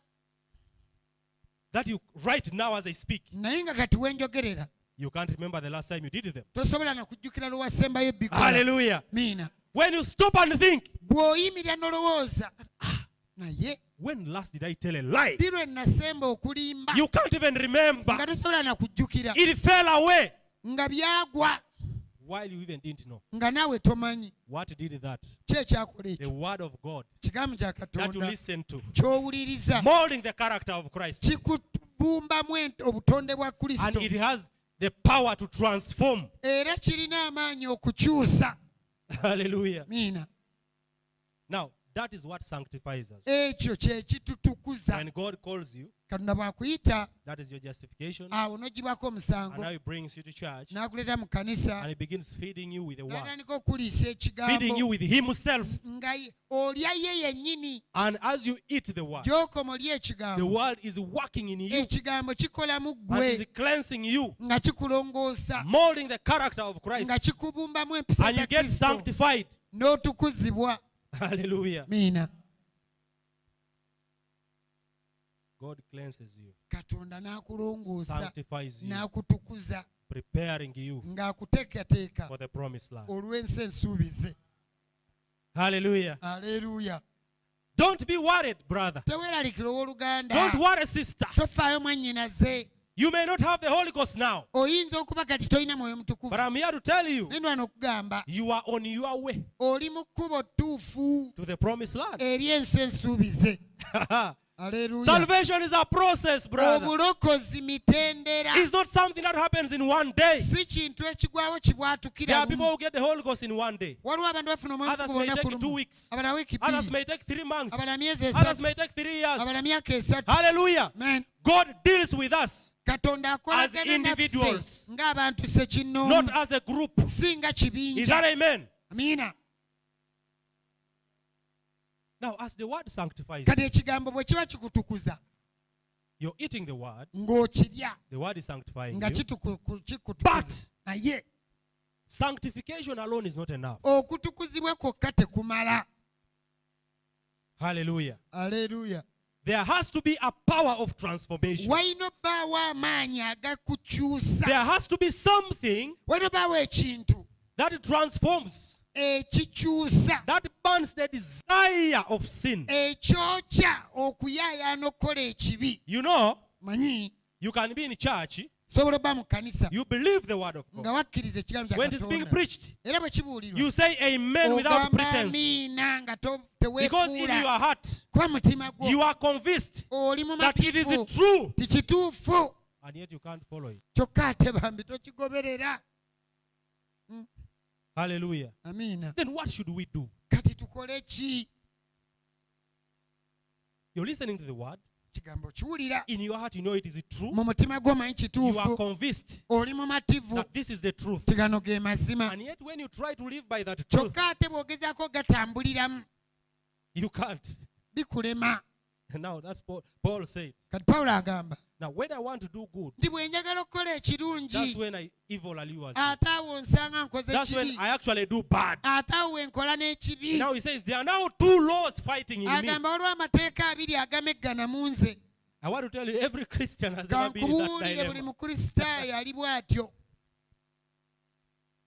that you right now as I speak, naye nga kati wenjogerera. You can't remember the last time you did them. tosobola nakujjukira lwewasembayo bikola Hallelujah. miina When you stop and think, bw'oyimirira nolowooza. "Ah, naye. When last did I tell a lie? ddi lwe nasemba okulimba. You can't even remember. nga tosobola nakujjukira It fell away. Nga byagwa while you even didn't know. nga naawe tomanyi What did that? ki ekyakola The word of God kigambo kya that you katonda listen to, ky'owuliriza molding the character of Christ. kikubumbamu ent- obutonde bwa And kristo it has the power to transform. era kirina amaanyi okukyusa (laughs) Hallelujah. miina Now, that is what sanctifies us. ekyo kye kitutukuza. When God calls you, katonda bw'akuyita that is your justification. awo n'ogibwako And omusango now He brings you to church. N'akuleeta mu and He begins feeding you with the word, n'atandika okuliisa feeding you ekigambo with Himself. nga ye- olya ye yennyini. And as you eat the word, gy'okoma olya the ekigambo word is working in you. Ekigambo kikola mu and is ggwe cleansing you, nga kikulongoosa. Molding the character of Christ. nga kikubumbamu empisa And za you get kristo. sanctified. n'otukuzibwa (laughs) Hallelujah. miina God cleanses you, katonda n'akulongoosa you, n'akutukuza preparing you ng'akuteekateeka for the promised land. olw'ensi ensuubize Hallelujah. aleluya Don't be worried, brother. Don't worry, sister. You may not have the Holy Ghost now, oyinza okuba kati tolina mwoyo mutukuvu. But I'm here to tell you naye wano okugamba you are on your way oli mu kkubo ttuufu to the promised land. eri ensi ensuubize (laughs) aleluya Salvation is a process, brother. obulokozi mitendera It's not something that happens in one day. si kintu ekigwawo There kibwatukira are people who get the Holy Ghost in one day. waliwo abantu bafuna omwoyo Others may take two lumu weeks. abala wiiki Others bbiri may take three months. abala myezi Others esatu may take three years. abala myaka esatu Hallelujah. Amen. God deals with us katonda As akolagana naffe individuals. ng'abantu not sekinnoomu as a group. si nga Is kibinja that amen? amiina Now, as the word sanctifies, kati ekigambo bwe kiba kikutukuza you're eating the word, ng'okirya the word is sanctifying nga you. But kikutukuza naye sanctification alone is not enough. okutukuzibwa kwokka tekumala Hallelujah. aleluya There has to be a power of transformation. walina obbaawo amaanyi agakukyusa There has to be something walina obbaawo ekintu that transforms, that the desire of sin. ekyokya okuyaayaana okukola ekibi. You know, manyi? you can be in church, sobola obba mu kkanisa you believe the word of nga God. wakkiriza ekigambo When it is being preached, era bwe kibuulirwa. you say amen without ogamba pretense. amiina nga to- Because in teweefuula. your heart, kuba mutima gwo. you are convinced oli mu that it is true, tikituufu and yet you can't follow it. kyokka ate bambi tokigoberera. Hmm. Hallelujah. amiina. Then what should we do? Kati tukole ki You're listening to the word. kigambo kiwulira In your heart, you know it is true. mu mutima gw'omanyi You are kituufu convinced oli that this is the truth. ti gano ge mazima And yet, when you try to live by that truth, kyokka ate bw'ogezaako gatambuliramu you can't. bikulema (laughs) Now that's Paul, Paul said. kati pawulo agamba Now when I want to do good, nti bwe njagala okukola that's when I evil allures me. ate awo nsanga nkoze That's when I actually do bad. ate awo we nkola n'ekibi Now he says there are now two laws fighting in me. agamba waliwo amateeka abiri agameggana mu nze I want to tell you, every Christian has ever been in that nkubuulire buli mukristaayo (laughs) ali bw'atyo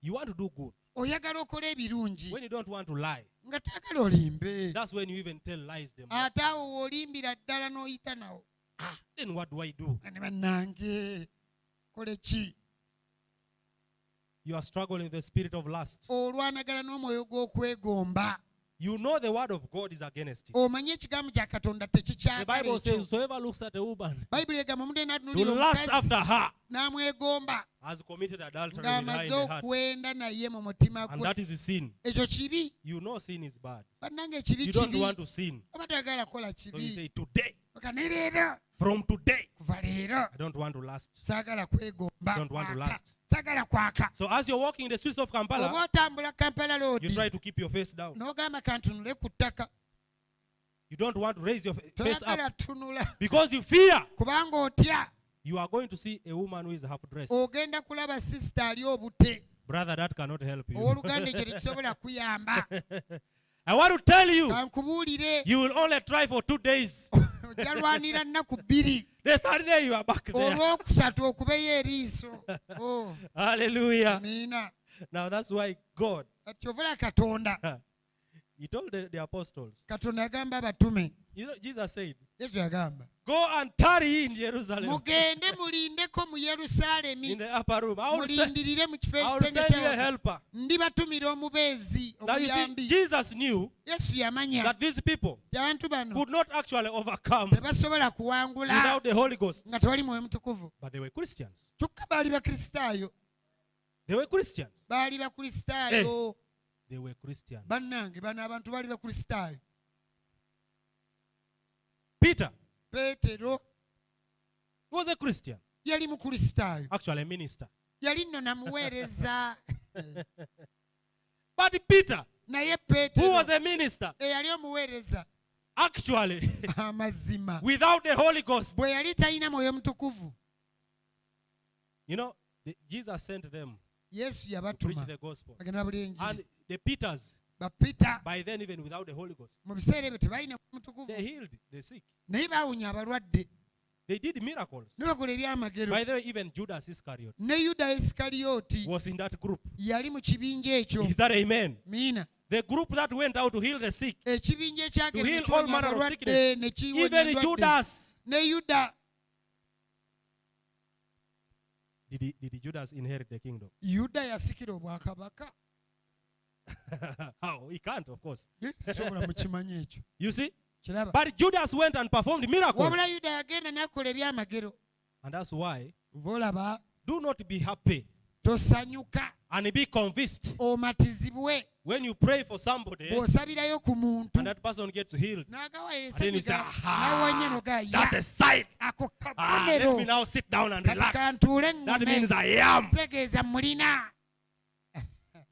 You want to do good oyagala okola ebirungi when you don't want to lie. Nga taagala olimbe That's when you even tell lies them. ate awo woolimbira ddala n'oyita nawo Ah, then what do I do? ne bannange kole ki You are struggling with the spirit of lust. olwanagala n'omwoyo gw'okwegomba You know the word of God is against it. omanye ekigambo kya katonda The Bible says, whoever looks at a woman bayibuli egamba omuntu to enatunulira lust omukazi after her n'amwegomba has committed adultery with her in ng'amaze the heart. okwenda naye mu mutima And gwe that is sin. ekyo kibi You know sin is bad. ekibi You don't kibi want to sin. oba toyagala kukola So you kibi say, today, oka ne leero from today, I don't want to last. Kwegomba Don't want to kwaka. So as you're walking in the streets of Kampala, you try to keep your face down. n'ogamba kantunule ku ttaka. You don't want to raise your face up. Because you fear. Kubanga otya. You are going to see a woman who is half dressed. ogenda kulaba sisita ali obute. Brother, that cannot help you. owooluganda ekyo (laughs) tekisobola kuyamba. I want to tell you, you will only try for two days. (laughs) jalwanira nnaku bbiri. Olwokusatu okubeyo eriiso. (laughs) Oh. Haleluya now that's why god kyovula katonda. (laughs) He told the, the apostles. Jesus said, yesu yagamba Go and tarry in Jerusalem. mugende mulindeko mu yerusaalemi mulindirire mu kifo ekisenge ndibatumira omubeezi omuyambi. Yesu yamanya abantu bano tebasobola kuwangula nga tewali mwoyo mutukuvu. Kyokka baali bakristaayo baali bakristaayo bannange bano abantu baali bakristaayo peter peetero was a Christian, yali mukristaayo. Actually a minister. yali nno namuweereza. (laughs) But Peter, naye who peetero was a minister, eyali omuweereza. actually, (laughs) amazima. without the Holy Ghost, bwe yali talina mwoyo mutukuvu. You know, the, Jesus sent them yesu to preach yabatuma. the gospel. bagenda buli And the Peters, bapita by then, even without the Holy Ghost, mu biseera ebyo tebalina mutukuvu they healed the sick. naye baawunya abalwadde They did miracles. ne bakola ebyamagero By the way, even Judas Iscariot ne yuda isikaliyoti was in that group. yali mu kibinja ekyo Is that amen? miina The group that went out to heal the sick. ekibinja To heal all manner of sickness. Even. Judas. ne yuda Did, he, did Judas inherit the kingdom? yuda yasikira obwakabaka How? (laughs) He can't, of course. tesobola mukimanyi ekyo (laughs) You see? But Judas went and performed miracles. wabula yuda yagenda nakola ebyamagero And that's why do not be happy and be convinced when you pray for somebody bw'osabirayo ku muntu and that person gets healed. And then you say, "Aha, that's a sign. Ah, let me now sit down and relax. That means I am.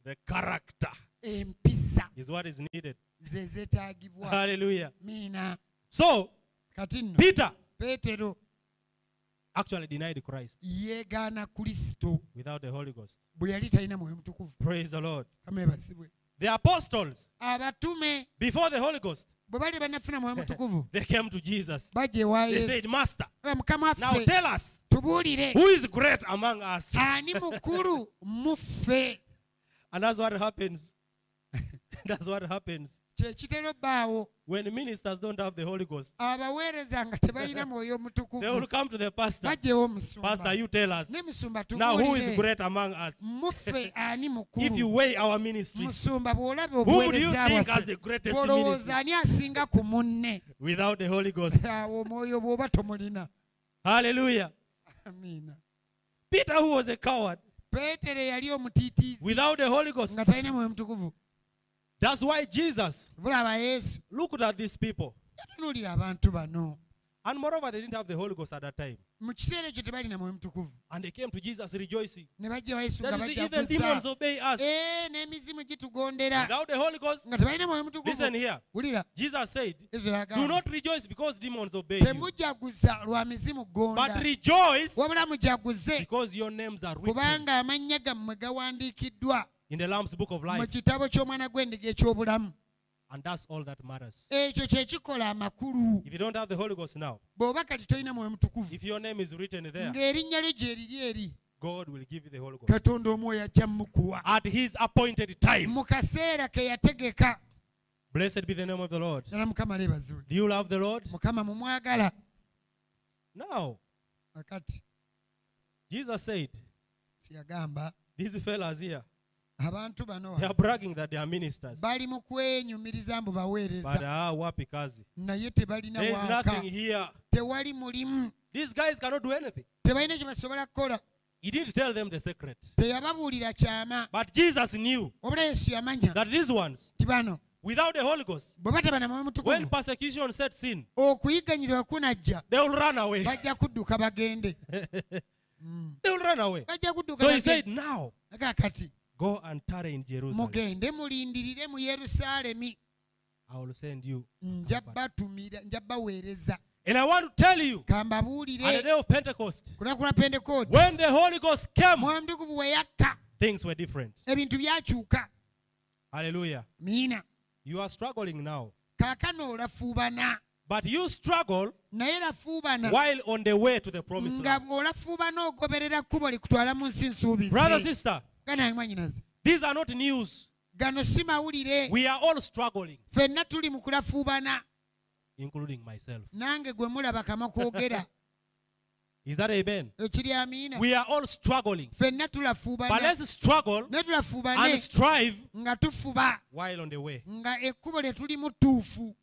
The character empisa is what is needed. ze zeetaagibwa Hallelujah. miina So, kati nno Peter peetero actually denied Christ yeegaana kristo without the Holy Ghost. bwe yali talina mwoyo mutukuvu Praise the Lord. The apostles, abatume before the Holy Ghost, bwe bali bannafuna mwoyo mutukuvu (laughs) they came to Jesus. bajja ewa They said, Master, Ba, mukama now waffe tell us tubuulire who is great among us. ani mukulu (laughs) muffe And that's what happens. (laughs) that's what happens kyekitera obbaawo when ministers don't have the Holy Ghost. abaweereza nga tebalina (laughs) mwoyo They will come to the pastor. bajjewo Pastor, you tell us. Now, who is great among us? muffe (laughs) ani If you weigh our ministries, musumba bw'olaba who do you think has the greatest ministry ani asinga ku munne without the Holy Ghost? awo omwoyo bw'oba tomulina Hallelujah. amiina Peter, who was a coward peetero yali omutiitiizi without the Holy Ghost. nga talina mwoyo mutukuvu That's why Jesus looked at these people. Yatunuulira abantu bano. And moreover, they didn't have the Holy Ghost at that time. mu kiseera ekyo tebalina mwoyo mutukuvu And they came to Jesus rejoicing. ne bajja wa yesu nga That is, even demons obey us. Eh, gitugondera. Without the Holy Ghost, nga tebalina mwoyo mutukuvu listen here. Jesus said, Do not rejoice because demons obey you, but rejoice because your names are written kubanga amannya gammwe gawandiikiddwa in the Lamb's book of mu life. kitabo ky'omwana gw'endiga eky'obulamu And that's all that matters. ekyo kye kikola amakulu If you don't have the Holy Ghost now, bw'oba kati tolina mwoyo mutukuvu if your name is written there, ng'erinnya lyo gye riri eri God will give you the Holy Ghost katonda omwoyo ajja mukuwa at His appointed time. mu kaseera ke yategeka Blessed be the name of the Lord. ddala mukama leebazibwe Do you love the Lord? mukama mumwagala Now, akati Jesus said, These fellas here, abantu bano they are bragging that they are ministers. bali mu kwenyumiriza mbu But baweereza ah, wapi kazi. naye tebalina There is nothing here. tewali mulimu These guys cannot do anything. tebalina kye basobola kukola He didn't tell them the secret. But Jesus knew wabula yesu yamanya that these ones, without the Holy Ghost, bwe bataba na mwoyo when persecution sets in, they will run away. bagende (laughs) They will run away. So he said, Now go and tarry in Jerusalem. mugende mulindirire mu yerusaalemi I will send you. nja batumira nja baweereza And I want to tell you, at the day of Pentecost, ku lunaku lwa pentekooti when the Holy Ghost came, mwoyo mutukuvu we yakka things were different. ebintu byakyuka Hallelujah. miina You are struggling now. kaakano olafuubana But you struggle naye lafuubana while on the way to the promised nga land. olafuubana ogoberera kkubo likutwala mu nsi nsuubizi Brother, sister, these are not news. gano si mawulire We are all struggling, ffenna tuli mu kulafuubana. including myself. nange gwe mulaba kama kwogera. (laughs) Is that amen? ekiri amiina We are all struggling. ffenna But tulafuubana let's struggle tulafuubane. and strive nga tufuba. while on the way. nga ekkubo lye tulimu ttuufu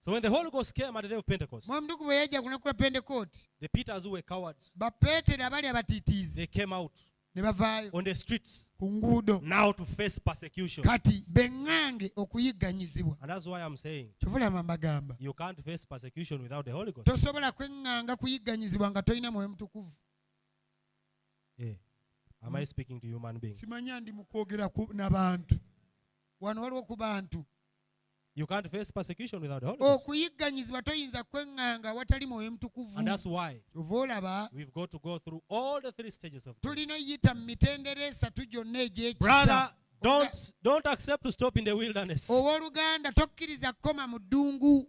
So when the Holy Ghost came at the day of Pentecost, mwoyo mutukuvu bwe yajja ku lunaku lwa pentekooti the Peters who were cowards, bapeetero abali abatiitiizi. They came out ne bavaayo on the streets ku nguudo now to face persecution. kati beŋŋange okuyigganyizibwa And that's why I'm saying kyovulama mbagamba you can't face persecution without the Holy Ghost. tosobola kweŋŋanga kuyigganyizibwa nga tolina mwoyo mutukuvu Yeah. Am I speaking to human beings? simanya ndi mu kwogera n'abantu wano waliwo ku bantu You can't face persecution without the Holy Ghost. okuyigganyizibwa toyinza kweŋŋanga watali mwoyo mutukuvu And that's why olaba we've got to go through all the three stages of tulina grace. yita mu mitendera esatu gyonna egy'ekisa Brother, don't don't accept to stop in the wilderness. owooluganda tokkiriza kukoma mu ddungu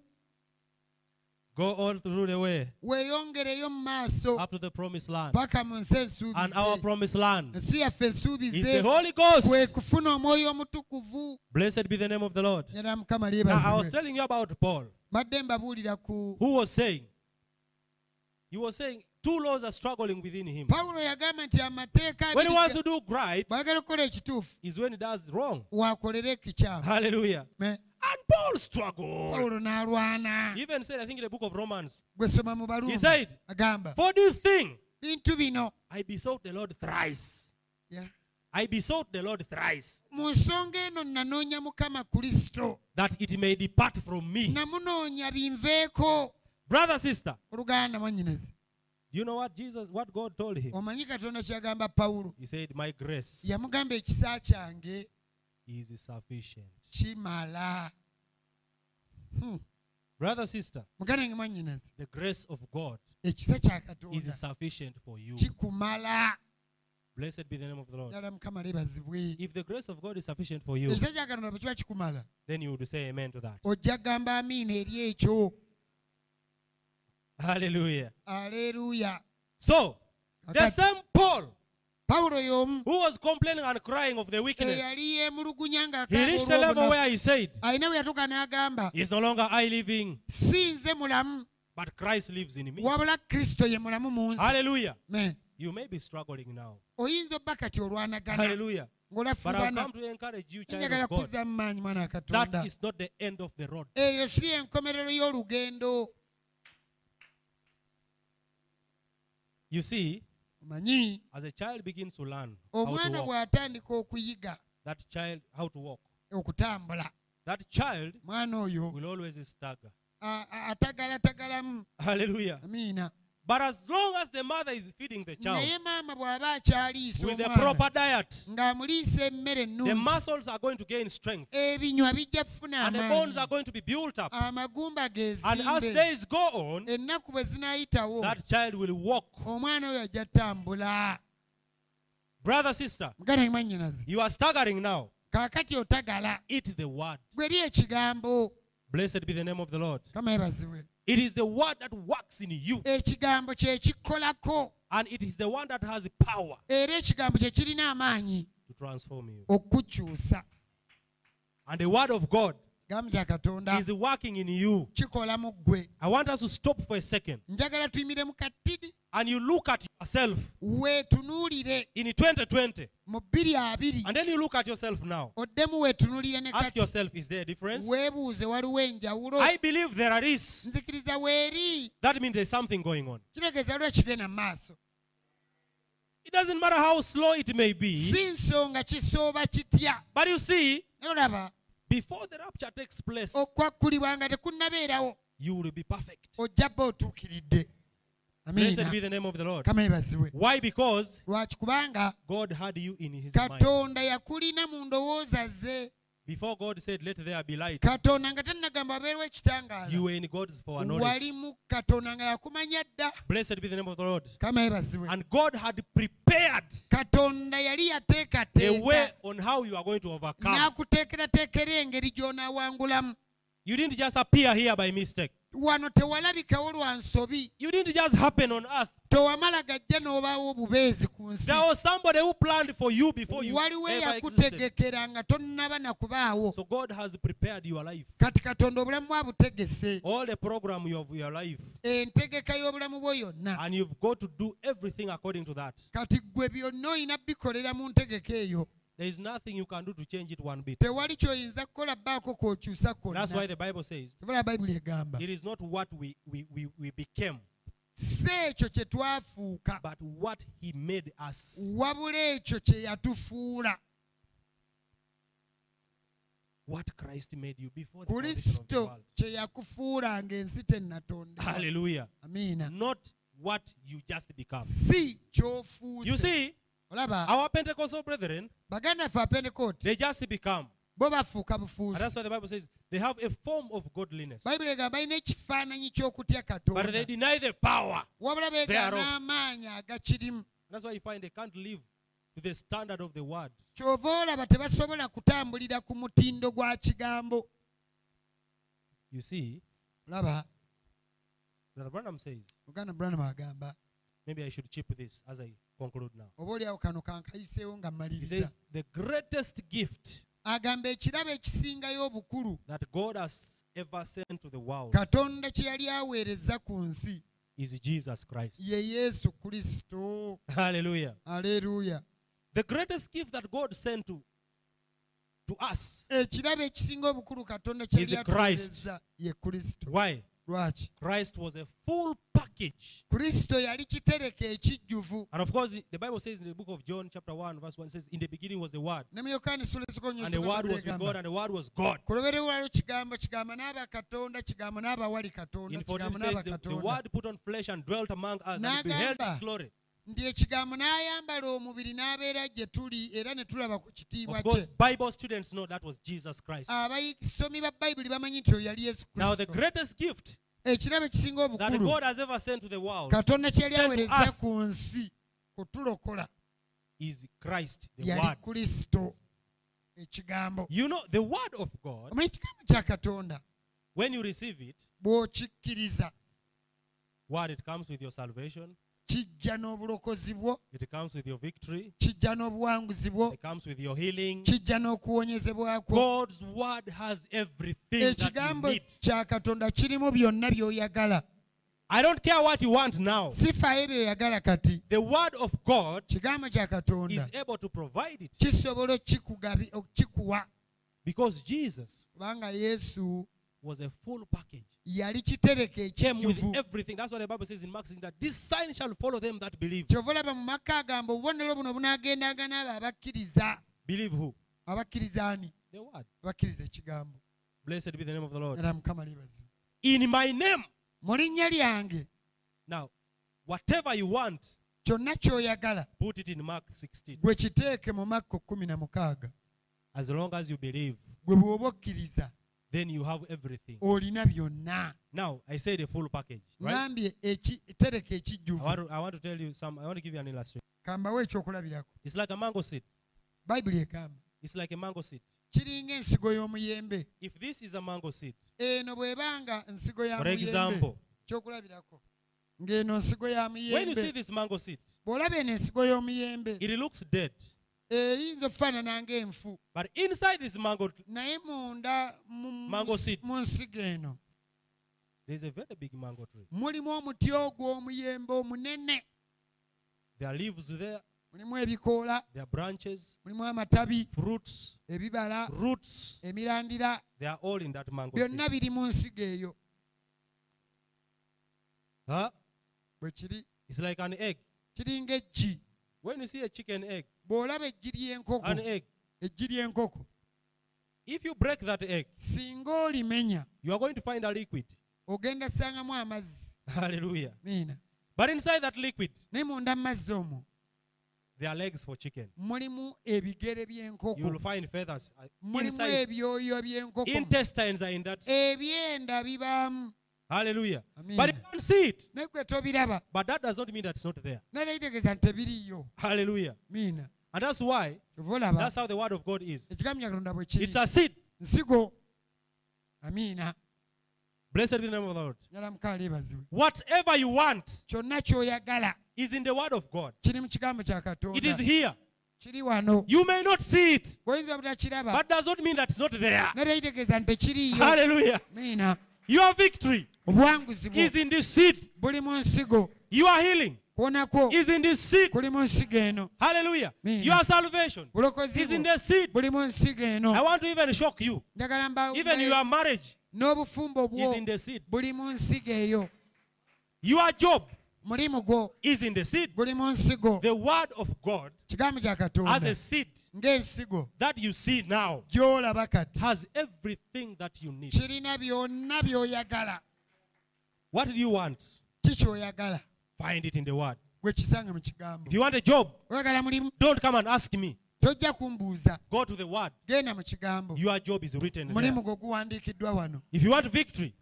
Go all through the way weeyongereyo mu maaso up to the promised land. paka mu nsi And our ensuubize promised land ensi yaffe is the Holy Ghost. kufuna omwoyo omutukuvu Blessed be the name of the Lord. mukama Now, I was lyebazibwe telling you about Paul, badde mbabuulira ku who was saying, he was saying two laws are struggling within him. pawulo yagamba nti amateeka When he wants to do right, bw'agala okukola ekituufu is when he does wrong. ekikyamu Hallelujah. Me- And Paul struggled. pawulo n'alwana He even said, I think in the book of Romans, mu he balumi said, agamba For this thing bintu bino I besought the Lord thrice. Yeah. I besought the Lord thrice mu nsonga eno nanoonya mukama kristo that it may depart from me. namunoonya binveeko Brother, sister, oluganda mwannyinazi do you know what Jesus, what God told him? omanyi katonda kyagamba pawulo He said, My grace yamugamba ekisa kyange is sufficient. kimala Hmm. Brother, sister, muganda nge mwannyinazi the grace of God is sufficient for you. kikumala Blessed be the name of the Lord. ddala mukama leebazibwe If the grace of God is sufficient for you, ekisa kya katonda bwe kiba kikumala then you would say amen to that. ojja kugamba amiina eri ekyo Hallelujah. aleeruya So, the same Paul y'omu who was complaining and crying of the weakness, eyali yeemulugunya he reached a level where he said, alina bwe yatuuka n'agamba It's no longer I living, si nze mulamu but Christ lives in me. wabula kristo ye mulamu mu nze Hallelujah. Men, You may be struggling now. oyinza obba kati olwanagana Hallelujah. But I've come to encourage you, child njagala kuzza mu maanyi mwana katonda not the end of the road. eyo si enkomerero y'olugendo You see, omanyi as a child begins to learn omwana bw'atandika okuyiga that child, how to walk, okutambula that child mwana oyo will always stagger. atagalatagalamu Hallelujah. amiina But as long as the mother is feeding the child naye maama bw'aba akyaliisa with the proper diet, ng'amuliisa emmere the ennungi muscles are going to gain strength ebinywa bijja kufuna and the bones are amaanyi going to be built up. amagumba And as days go on, ennaku bwe zinaayitawo that child will walk. omwana oyo ajja ttambula Brother, sister, mugana mwannyinaze you are staggering now. kaakati otagala Eat the word. gwe eri ekigambo Blessed be the name of the Lord. kama yebazibwe It is the word that works in you, ekigambo kye kikolako. And it is the one that has power era ekigambo kye kirina amaanyi. to transform you. okukyusa. And the word of God kigambo kya katonda is working in you. kikola mu ggwe. I want us to stop for a second. Njagala tuyimire mu katidi and you look at yourself weetunuulire in 2020 mu bbiri abiri and then you look at yourself now. oddemu weetunuulire ne Ask yourself, is there a difference? weebuuze waliwo enjawulo I believe there is. nzikiriza weeri That means there's something going on. kitegeeza waliwo ekigenda mu maaso It doesn't matter how slow it may be, si nsonga kisooba but you see, before the rapture takes place, you will be perfect. Ojja bba otuukiridde Blessed be the name of the Lord. Why? Because lwaki kubanga God had you in his mind. katonda yakulina mu ndowooza ze Before God said, Let there be light, katonda nga tannagamba wabeerewo you were in God's foreknowledge. mu katonda nga yakumanya dda Blessed be the name of the Lord. kama And God had prepared katonda yali a way yateekateeka on how you are going to overcome. n'akuteekerateekera engeri gy'onaawangulamu You didn't just appear here by mistake. wano tewalabikawo lwa nsobi You didn't just happen on earth. tewamala gajja n'obaawo obubeezi ku nsi There was somebody who planned for you before you waliwo ever existed. eyakutegekera nga tonnaba na kubaawo So God has prepared your life. kati katonda obulamu All the program of your life. entegeka y'obulamu bwo yonna And you've got to do everything according to that. kati byonna olina bikolera mu ntegeka eyo There is nothing you can do to change it one bit. tewali ky'oyinza kukola bbaako kwokyusa That's why the Bible says tebala bayibuli egamba it is not what we, we, we, we became, si ekyo kye twafuuka but what He made us. wabula ekyo kye yatufuula What Christ made you before the foundation of the kristo world. kye yakufuula ng'ensi Hallelujah. amiina Not what you just become. si You ky'ofuuse see, olaba our Pentecostal brethren, baganda ffe apentekooti they just become. bo bafuuka And that's why the Bible says they have a form of godliness. bayibuli egamba balina ekifaananyi ky'okutya But they deny the power. wabula beega thereof. n'amaanyi agakirimu That's why you find they can't live to the standard of the word. kyova olaba tebasobola kutambulira ku mutindo gwa kigambo You see, Brother Branham says, muganda branam agamba maybe I should chip this as I conclude now. oba oliawo kano kankayiseewo nga He mmaliriza says, the greatest gift agamba ekirabo ekisingayo obukulu that God has ever sent to the world katonda kye yali aweereza ku nsi is Jesus Christ. ye yesu kristo Hallelujah. aleluya The greatest gift that God sent to, to us. ekirabo ekisinga obukulu katonda kye Is yali Christ. atuweereza ye kristo Why? Lwaki Christ was a full package. kristo yali kitereka ekijjuvu And of course, the Bible says in the book of John, chapter 1, verse 1, says, In the beginning was the Word, ne mu yokaani and the Word was with God, and the Word was God. ku waliwo kigambo kigamba n'aba katonda kigamba n'abawali katonda In 14 kigamba n'aba the, the Word put on flesh and dwelt among us, and beheld His glory. ndi ekigambo n'ayambala omubiri n'abeera gye tuli era ne tulaba ku kitiibwa kyeabasomi ba bayibuli bamanyi nti oyo yali yesu kristo. ekirabo ekisinga obukulu. Katonda kyeyali aweereza ku nsi kutulokola yali kristo. Ekigambo. Omanyi ekigambo kya katonda? bw'okikkiriza. What it comes with your salvation, kijja n'obulokozi bwo. It comes with your victory, kijja n'obuwanguzi bwo. It comes with your healing. kijja n'okuwonyezebwa kwo God's Word has everything that you ekigambo kya katonda kirimu byonna by'oyagala. I don't care what you want now. sifaayo by'oyagala kati. The Word of God kigambo kya katonda. is able to provide it. Kisobola okikugabi- okukikuwa because Jesus was a full package. yali with everything. That's what the Bible says in Mark 16 that this sign shall follow them that believe. kyova olaba mu maka agamba obubonero buno bunaagendanga n'abo abakkiriza Believe who? The Word. abakkiriza ekigambo Blessed be the name of the Lord. era mukama libazibu in my name. mu linnya lyange Now, whatever you want, kyonna ky'oyagala put it in Mark 16. gwe kiteeke mu makko kumi na mukaaga As long as you believe, gwe bw'oba okkiriza then you have everything. olina byonna Now, I say the full package, right? ŋambye eki- tereka I want, to, I want to tell you some, I want to give you an illustration. kambawo ekyokulabirako It's like a mango seed. bayibuli egamba It's like a mango seed. kiringa ensigo y'omuyembe If this is a mango seed, eno bw'ebanga nsigo ya for muyembe example, kyokulabirako ng'eno nsigo ya when you see muyembe this mango seed, bw'olaba eno ensigo y'omuyembe it looks dead. Eyinza okufaanana ng'enfu. But inside this mango, naye munda mu- Mango seed. mu nsigo eno there's a very big mango tree. mulimu omuti ogw'omuyembe omunene. There are leaves there, mulimu ebikoola there are branches, mulimu amatabi fruits, ebibala roots. emirandira. They are all in that mango byonna biri mu nsigo eyo. Bwe kiri. It's like an egg. kiringa eggi When you see a chicken egg, bw'olaba eggi ly'enkoko an egg, eggi ly'enkoko if you break that egg, singa olimenya you are going to find a liquid. ogenda sangamu amazzi Hallelujah. miina But inside that liquid, naye munda mu mazzi omwo there are legs for chicken. mulimu ebigere You will find feathers uh, inside. ebyoyo by'enkoko Intestines are in that. ebyenda bibaamu Hallelujah. Amen. But you don't see it. But that does not mean that it's not there. Hallelujah. miina And that's why, that's how the word of God is. ekigambo kya katonda bwe kiri It's a seed. amiina Blessed be the name of the Lord. nyala mukaala ebazibwe Whatever you want is in the word of God. kiri mu kigambo kya It is here. You may not see it, but does not mean that it's not there. naleyitegeeza nti tekiriyo Hallelujah. Your victory is in this seed. nsigo Your healing kuwonako is in this seed. kuli mu nsigo eno Hallelujah. Your salvation. Is in the seed. buli mu nsigo eno I want to even shock you. njagala mba Even your marriage n'obufumbo bwo. is in the seed. buli mu nsigo eyo Your job mulimu gwo. is in the seed. guli mu nsigo The word of God kigambo kya as katonda a seed ng'ensigo that you see now gy'olaba kati. has everything that you need. kirina byonna by'oyagala. What do you want? ki ky'oyagala Find it in the word. gwe mu kigambo If you want a job, oyagala mulimu don't come and ask me. tojja kumbuuza Go to the word. genda mu kigambo Your job is written mulimu there. gwe guwandiikiddwa wano If you want victory,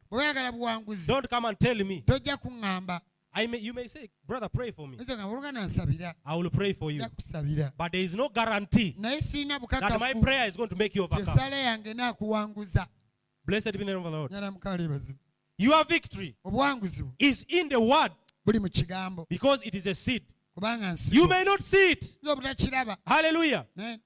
buwanguzi don't come and tell me. tojja kuŋŋamba I may, you may say, brother, pray for me. oyinza olugana nsabira I will pray for you. But there is no guarantee naye sirina that my bukakafu prayer is going to make you overcome. kyesala yange naakuwanguza Blessed be the name of the Lord. nyala mukaala ebazibu Your victory obuwanguzi bwo is in the word buli mu kigambo because it is a seed. kubanga You may not see it. Obutakiraba Hallelujah. naye-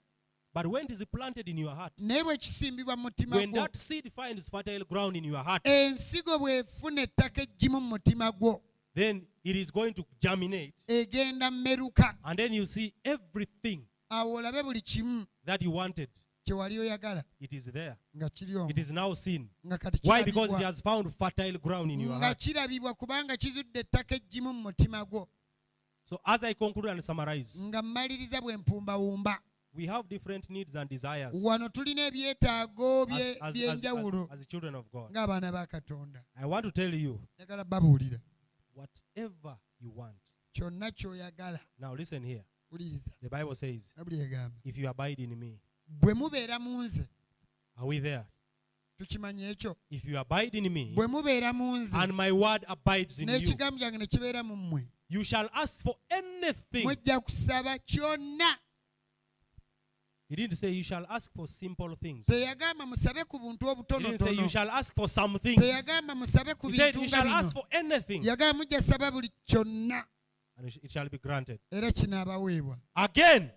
But when it is planted in your heart, naye bwe kisimbibwa mu mutima when that seed finds fertile ground in your heart, ensigo bw'efuna ettaka eggimu mu mutima gwo then it is going to germinate. And then you see everything awo olabe buli kimu that you wanted. Kye wali oyagala It is there. nga kiri omwo It is now seen. nga kati Why? Because it kirabibwa has found fertile ground in your nga heart. kirabibwa kubanga kizudde ettaka eggimu mu mutima gwo So as I conclude and summarize, nga mmaliriza bwe mpumbawumba we have different needs and desires as, wano tulina ebyetaago by'enjawulo as children of God. ng'abaana ba katonda I want to tell you, njagala babuulira whatever you want. kyonna ky'oyagala Now listen here. The Bible says, if you abide in me, bwe mubeera mu nze are we there? tukimanya ekyo If you abide in me, bwe mubeera mu nze and my word abides in you, n'ekigambo kyange ne kibeera mu mmwe you shall ask for anything. mujja kusaba kyonna He didn't say you shall ask for simple things. He didn't say you shall ask for some things. He said you shall ask for anything, and it sh- it shall be granted. Again,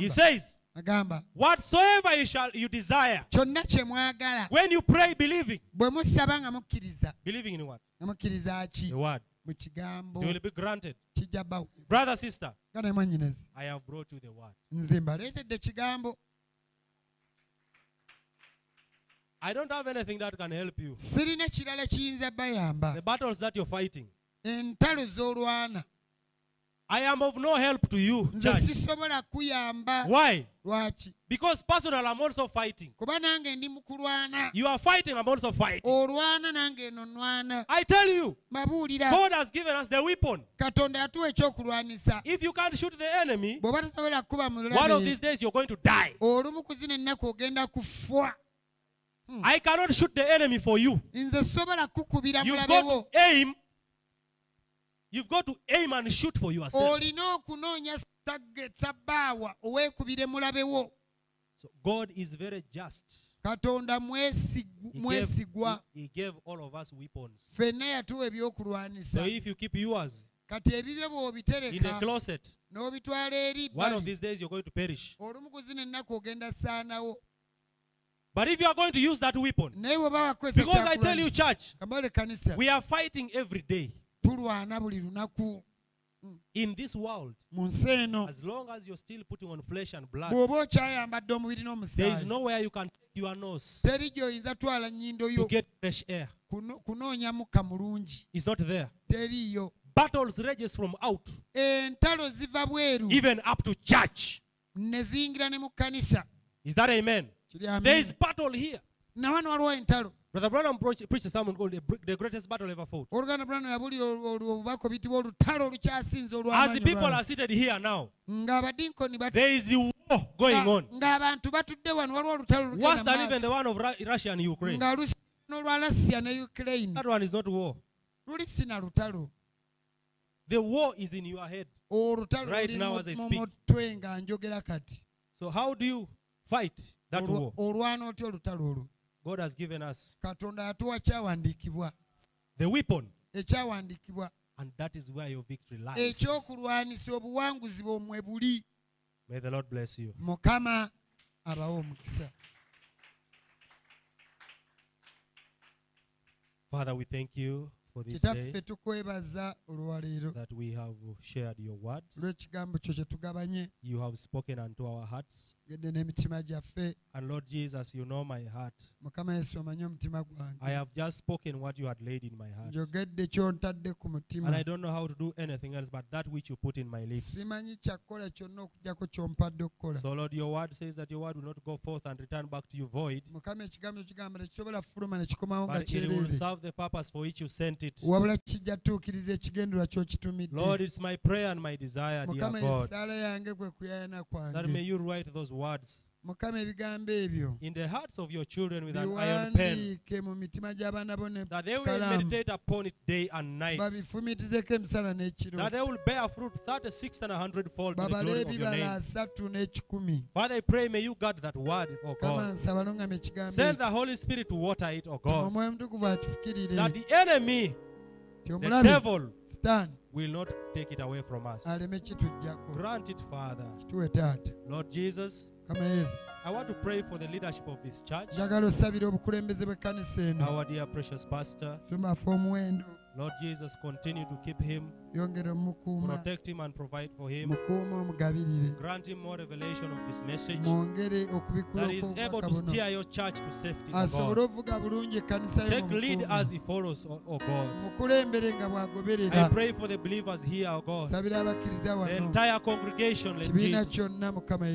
he says, agamba whatsoever you shall you desire, kyonna kye mwagala when you pray, believing, bwe musaba nga mukkiriza believing in what? nga mukkiriza ki The word. mu kigambo will be granted. kijja baweebwa Brother, sister, nga naye mwannyinazi I have brought you the word. nze mbaleetedde kigambo I don't have anything that can help you. sirina kirala kiyinza bayamba The battles that you're fighting, I am of no help to you, nze church. sisobola kuyamba Why? lwaki Because personal, I'm also fighting. kuba nange ndi mu You are fighting, I'm also fighting. olwana nange eno nwana I tell you, mabuulira God has given us the weapon. katonda yatuwa ekyokulwanisa If you can't shoot the enemy, bw'oba tosobola kukuba one of these days you're going to die. olumu ku zino ennaku ogenda kufwa hmm. I cannot shoot the enemy for you. nze sobola kukubira You've got to aim. You've got to aim and shoot for yourself. olina okunoonya tageta oweekubire mulabewo So God is very just. katonda mwesigu- He gave, mwesigwa he, he gave all of us weapons. ffenna yatuwa ebyokulwanisa So if you keep yours kati ebibyo in the bw'obitereka closet, n'obitwala eri one of these days you're going to perish. olumu ku zino ennaku ogenda saanawo But if you are going to use that weapon, naye bw'oba wakozesa because I tell you, church, kamale kanisa we are fighting every day tulwana buli lunaku mm. in this world. mu nsi eno As long as you're still putting on flesh and blood, bw'oba okyayambadde omubiri there is nowhere you can take your nose teri gy'oyinza twala nnyindo to get fresh air. kuno- kunoonya mukka mulungi It's not there. teriiyo Battles rages from out, entalo ziva bweru even up to church. ne ziyingira ne mu kkanisa Is that amen? There battle here. na wano waliwo entalo Brother Branham preached a sermon called the Greatest Battle Ever Fought. oluganda bulano yabulira obubaka obuyitibwa olutalo olukyasinze As the people are seated here now, there is a war going on. ng'abantu batudde wano waliwo olutalo Worse than even the one of Russia and Ukraine. nga lusi n'olwa lasiya ne ukraine That one is not war. luli sina lutalo The war is in your head. Right now as I speak. mutwe nga njogera kati So how do you fight that war? Olwana otya olutalo olwo God has given us katonda yatuwa kyawandiikibwa the weapon, ekyawandiikibwa and that is where your victory lies. ekyokulwanisa obuwanguzi bwomwe buli May the Lord bless you. mukama abawe omukisa Father, we thank you for this day kitaffe tukwebaza olwaleero that we have shared your word. olw'ekigambo kyo kye tugabanye You have spoken unto our hearts. gedde n'emitima gyaffe And Lord Jesus, you know my heart. mukama yesu omanyi omutima gwange I have just spoken what you had laid in my heart. njogedde kyontadde ku And mutima I don't know how to do anything else but that which you put in my lips. simanyi kyakukola kyonna okugjako kyompadde okukola So, Lord, your word says that your word will not go forth and return back to you void, mukama ekigambo kigamba tekisobola fuluma ne kikomawo nga but it will serve the purpose for which you sent it. wabula kijja tuukiriza ekigendererwa Lord, it's my prayer and my desire, dear God, essaala yange kwe kuyayana that may you write those words mukama ebigambo ebyo in the hearts of your children with an iron pen, biwandiike mu mitima gy'abaana bo ne that they will meditate upon it day and night, babifumitizeko emisana n'ekiro that they will bear fruit 36 and a hundredfold to the glory of your name. asatu n'ekikumi Father, I pray, may you guard that word, oh God. nsaba lungama ekigambo Send the Holy Spirit to water it, Tuma God. omwoyo mutukuvu akifukirire That the enemy, the devil, sitaani will not take it away from us. Grant it, Father. Lord Jesus, yesu I want to pray for the leadership of this church, njagala osabira obukulembeze bw'ekkanisa eno. Our dear precious pastor. omuwendo Lord Jesus, continue to keep him, protect him, and provide for him. Grant him more revelation of this message that is able to steer your church to safety, God. ovuga bulungi ekkanisa yo Take lead as he follows, oh, oh God. I pray for the believers here, oh God. The entire congregation, kibiina Jesus.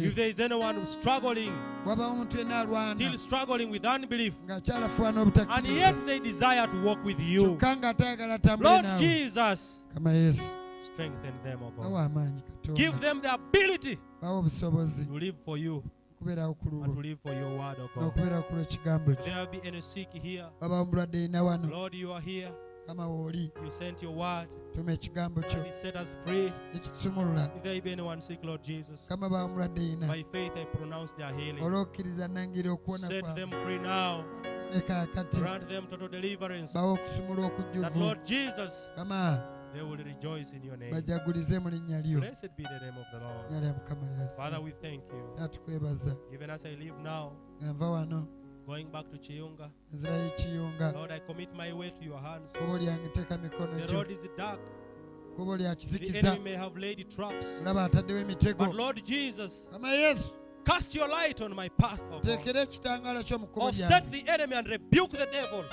If there is anyone struggling, wabaawo omuntu yenna alwana still struggling with unbelief, and yet they desire to walk with you, kyokka ng'atayagala atambule Lord Jesus, mukama yesu strengthen them, bawa God. amaanyi Give katonda them the ability bawa obusobozi to live for you okubeerawo ku and to lulwo live for your word, oh God. n'okubeerawo ku lw'ekigambo If kyo there be any sick here, babaawo mulwadde yina wano Lord, you are here. kama wooli You sent your word. tuma ekigambo kyo and It set us free. ekitusumulula If there be anyone sick, Lord Jesus, kama baawo mulwadde yina by faith I pronounce their healing. olw'okkiriza nangira okuwona Set them free now. leka kati. Okusumula okujjuvu. Kama. bajagulize mu linnya lyo. Lya mukama lyatukuebaza wano. Going back to Chiyunga. Lord, I commit my way to your hands. The road is dark. The enemy may have laid traps. But Lord Jesus, cast your light on my path, oh God. teekera ekitangaala ky'omu kkubo Offset the enemy and rebuke the devil.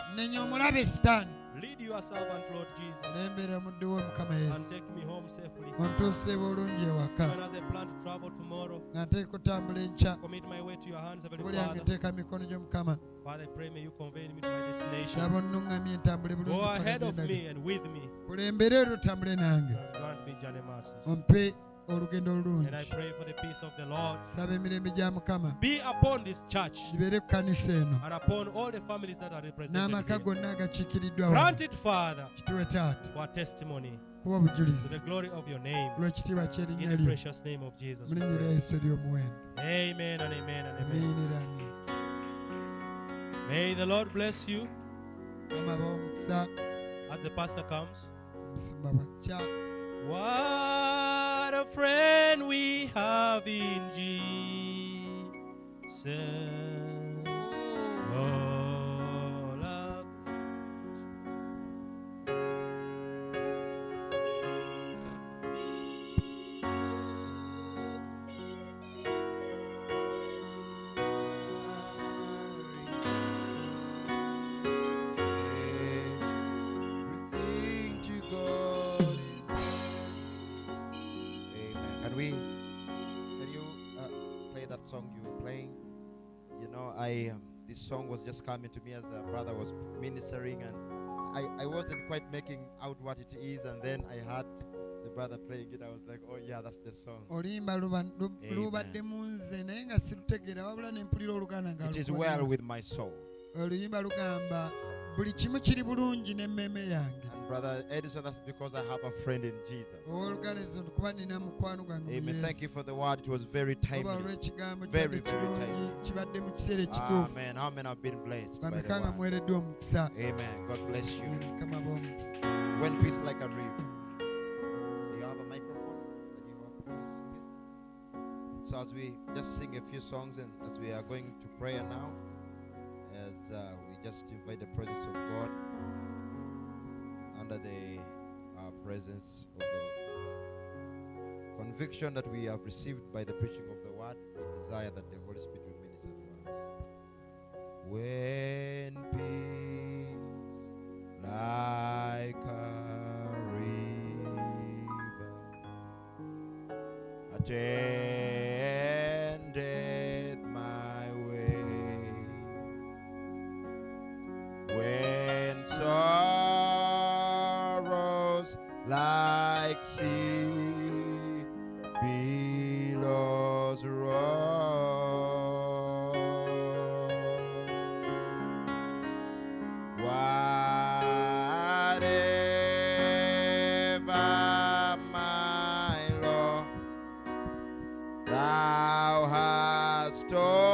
Lead your servant, Lord Jesus, lembera muddu we mukama and take me home safely. ontuuse bulungi ewaka Even as I plan to travel tomorrow, nga nteeka otambula enkya commit my way to your hands, Heavenly Father. teeka mikono gy'omukama Father, I pray may you convey me to my destination. saba onnuŋŋamye entambule bulungi Go ahead of me and with me. kulembera era otambule Grant me journey mercies. Olugendo And I olulungi pray for the peace of the Lord. saba emirembe gya mukama Be upon this church gibeere ku kanisa eno and upon all the families that are represented n'amaka here. gonna. Grant it, Father, kituwe taata testimony kuba to obujulizi the glory of your name. olw'ekitiibwa In ky'erinnya the lyo precious name of Jesus. mu linnya erya yesu ery'omuwendo Amen and amen and amen. amiinira May the Lord bless you as the pastor comes. What a friend we have in Jesus. Song was just coming to me as the brother was ministering, and I I wasn't quite making out what it is, and then I heard the brother playing it. I was like, oh yeah, that's the song. oluyimba luba- lu- Amen. lubadde mu nze naye nga sirutegeera wabula ne mpulira oluganda nga It is well with my soul. oluyimba lugamba buli kimu kiri bulungi n'emmeeme yange And brother Edison, that's because I have a friend in Jesus. owooluganda ezo kuba nina mukwano gwange mu Amen. Thank you for the word. It was very timely. Very, very kirungi kibadde mu kiseera ekituufu Amen. How many have been blessed by the word? Amen. God bless you. When peace like a river. Do you have a microphone? Can you help me sing it? So as we just sing a few songs and as we are going to prayer now, as uh, we just invite the presence of God under the uh, presence of the conviction that we have received by the preaching of the word, we desire that the Holy Spirit will minister to us. When peace like a river attendeth like sea billows roll whatever my Lord thou hast taught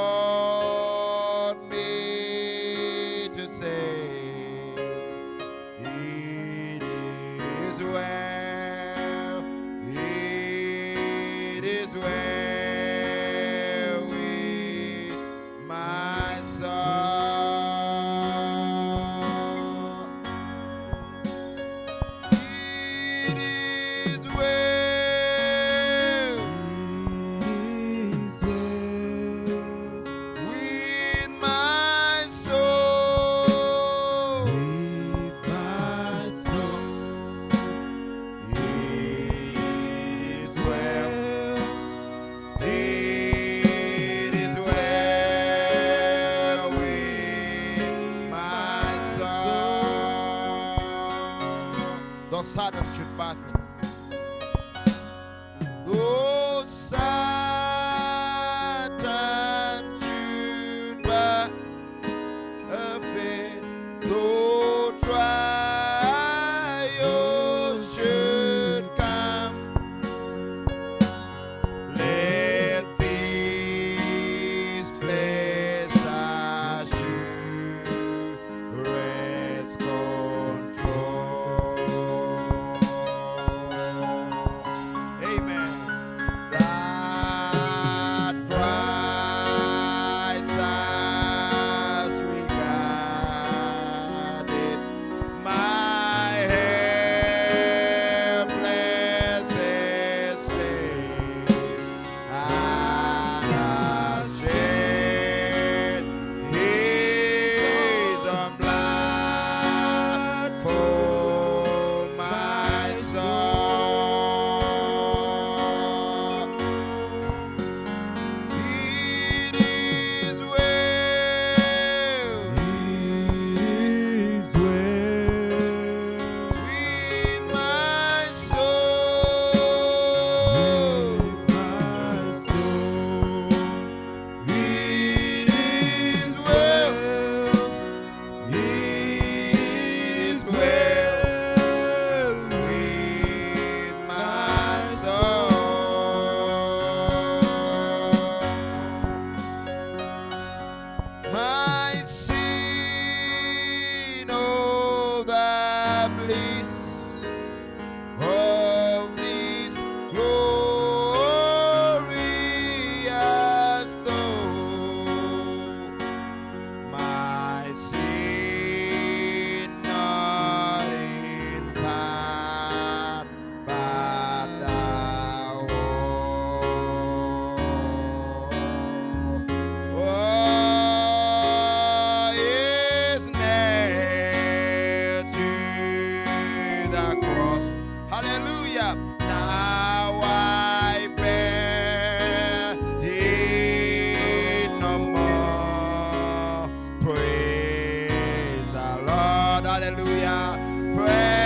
Hallelujah. Praise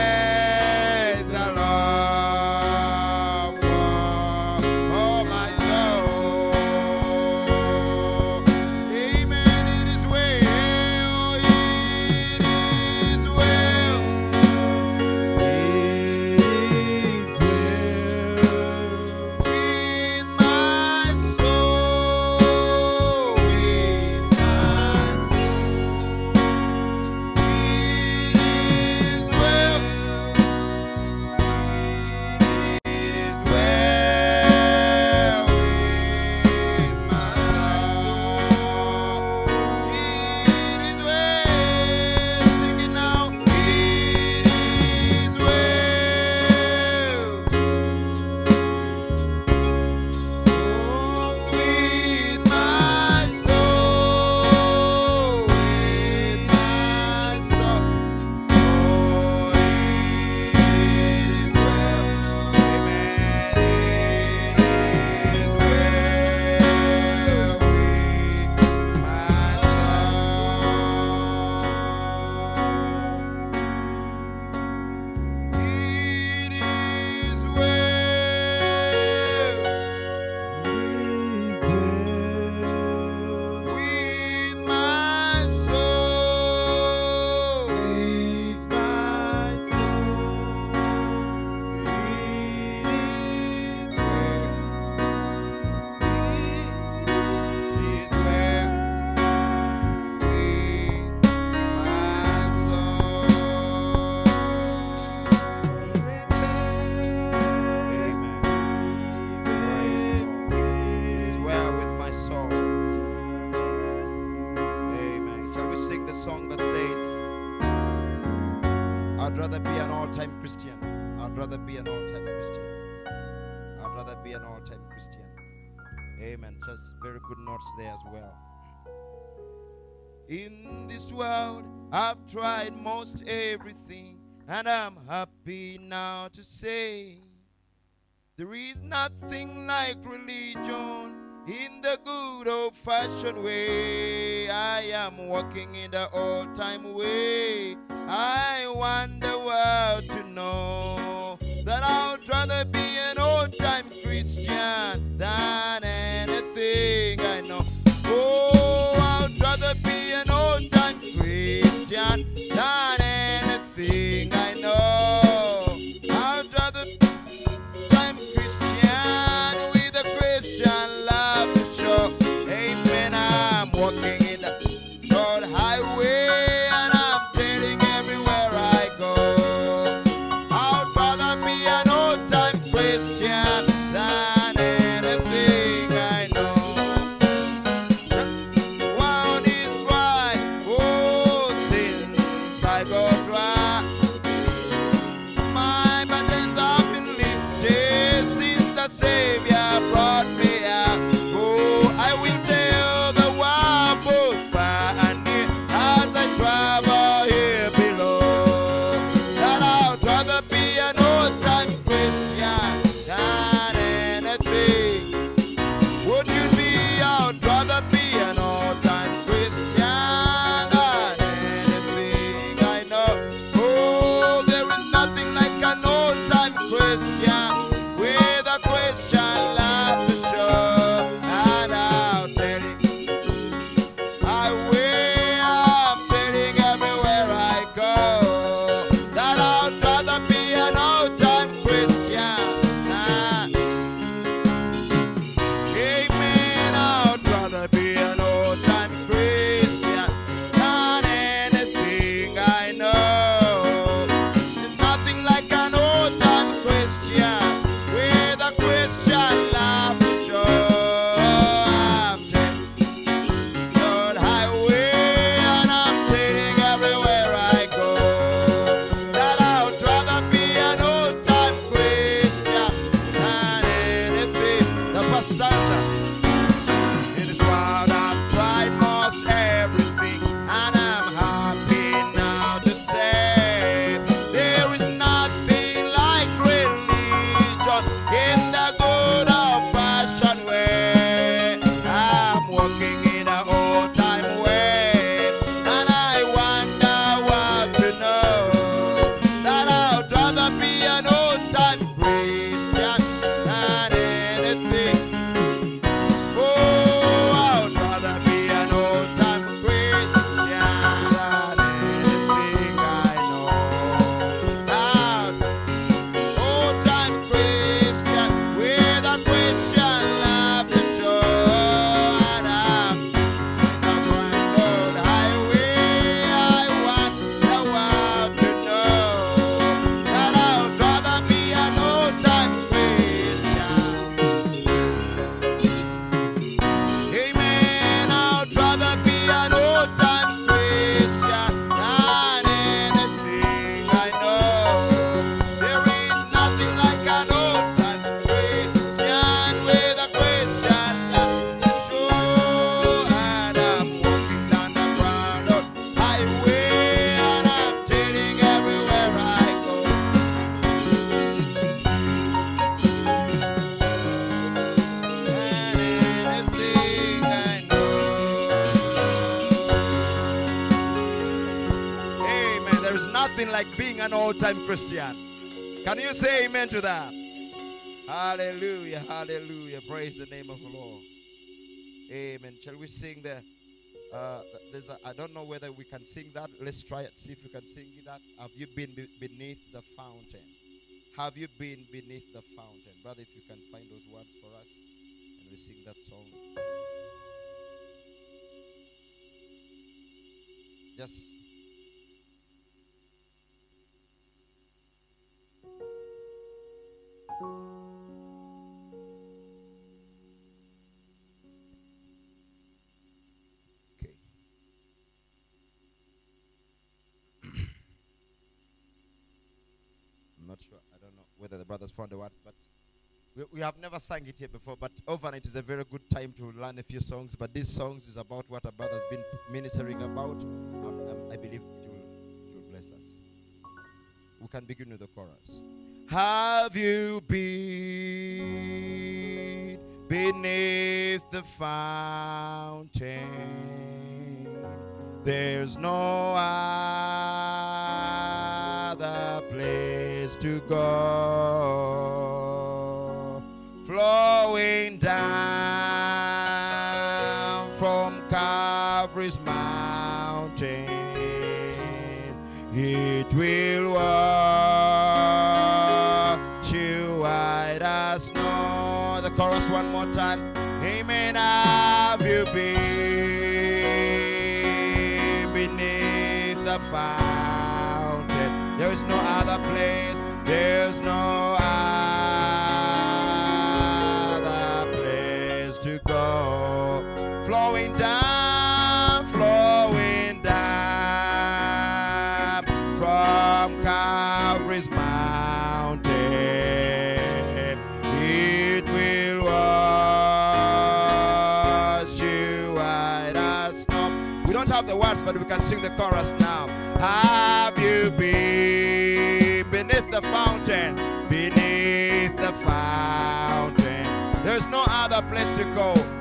very good notes there as well. In this world, I've tried most everything, and I'm happy now to say there is nothing like religion in the good old fashioned way. I am walking in the old time way. I want the world to know that I'd rather be an old time Christian than anything be an old time Christian than anything I know. like being an all time Christian. Can you say amen to that? Hallelujah, hallelujah. Praise the name of the Lord. Amen. Shall we sing the. Uh, there's a, I don't know whether we can sing that. Let's try it. See if we can sing that. Have you been be- beneath the fountain? Have you been beneath the fountain? Brother, if you can find those words for us, and we sing that song. Just not sure. I don't know whether the brothers found the words, but we, we have never sang it here before. But overnight is a very good time to learn a few songs. But these songs is about what our brother's been ministering about. Um, um, I believe it will, it will bless us. We can begin with the chorus. Have you been beneath the fountain? There's no place to go. Flowing down from Calvary's mountain, it will wash you white as snow. The chorus one more time. Amen. Have you been beneath the fountain? There is no other place. There's no other place to go. Flowing down, flowing down from Calvary's mountain. It will wash you white as snow. We don't have the words, but we can sing the chorus now. Have There's no other place to go.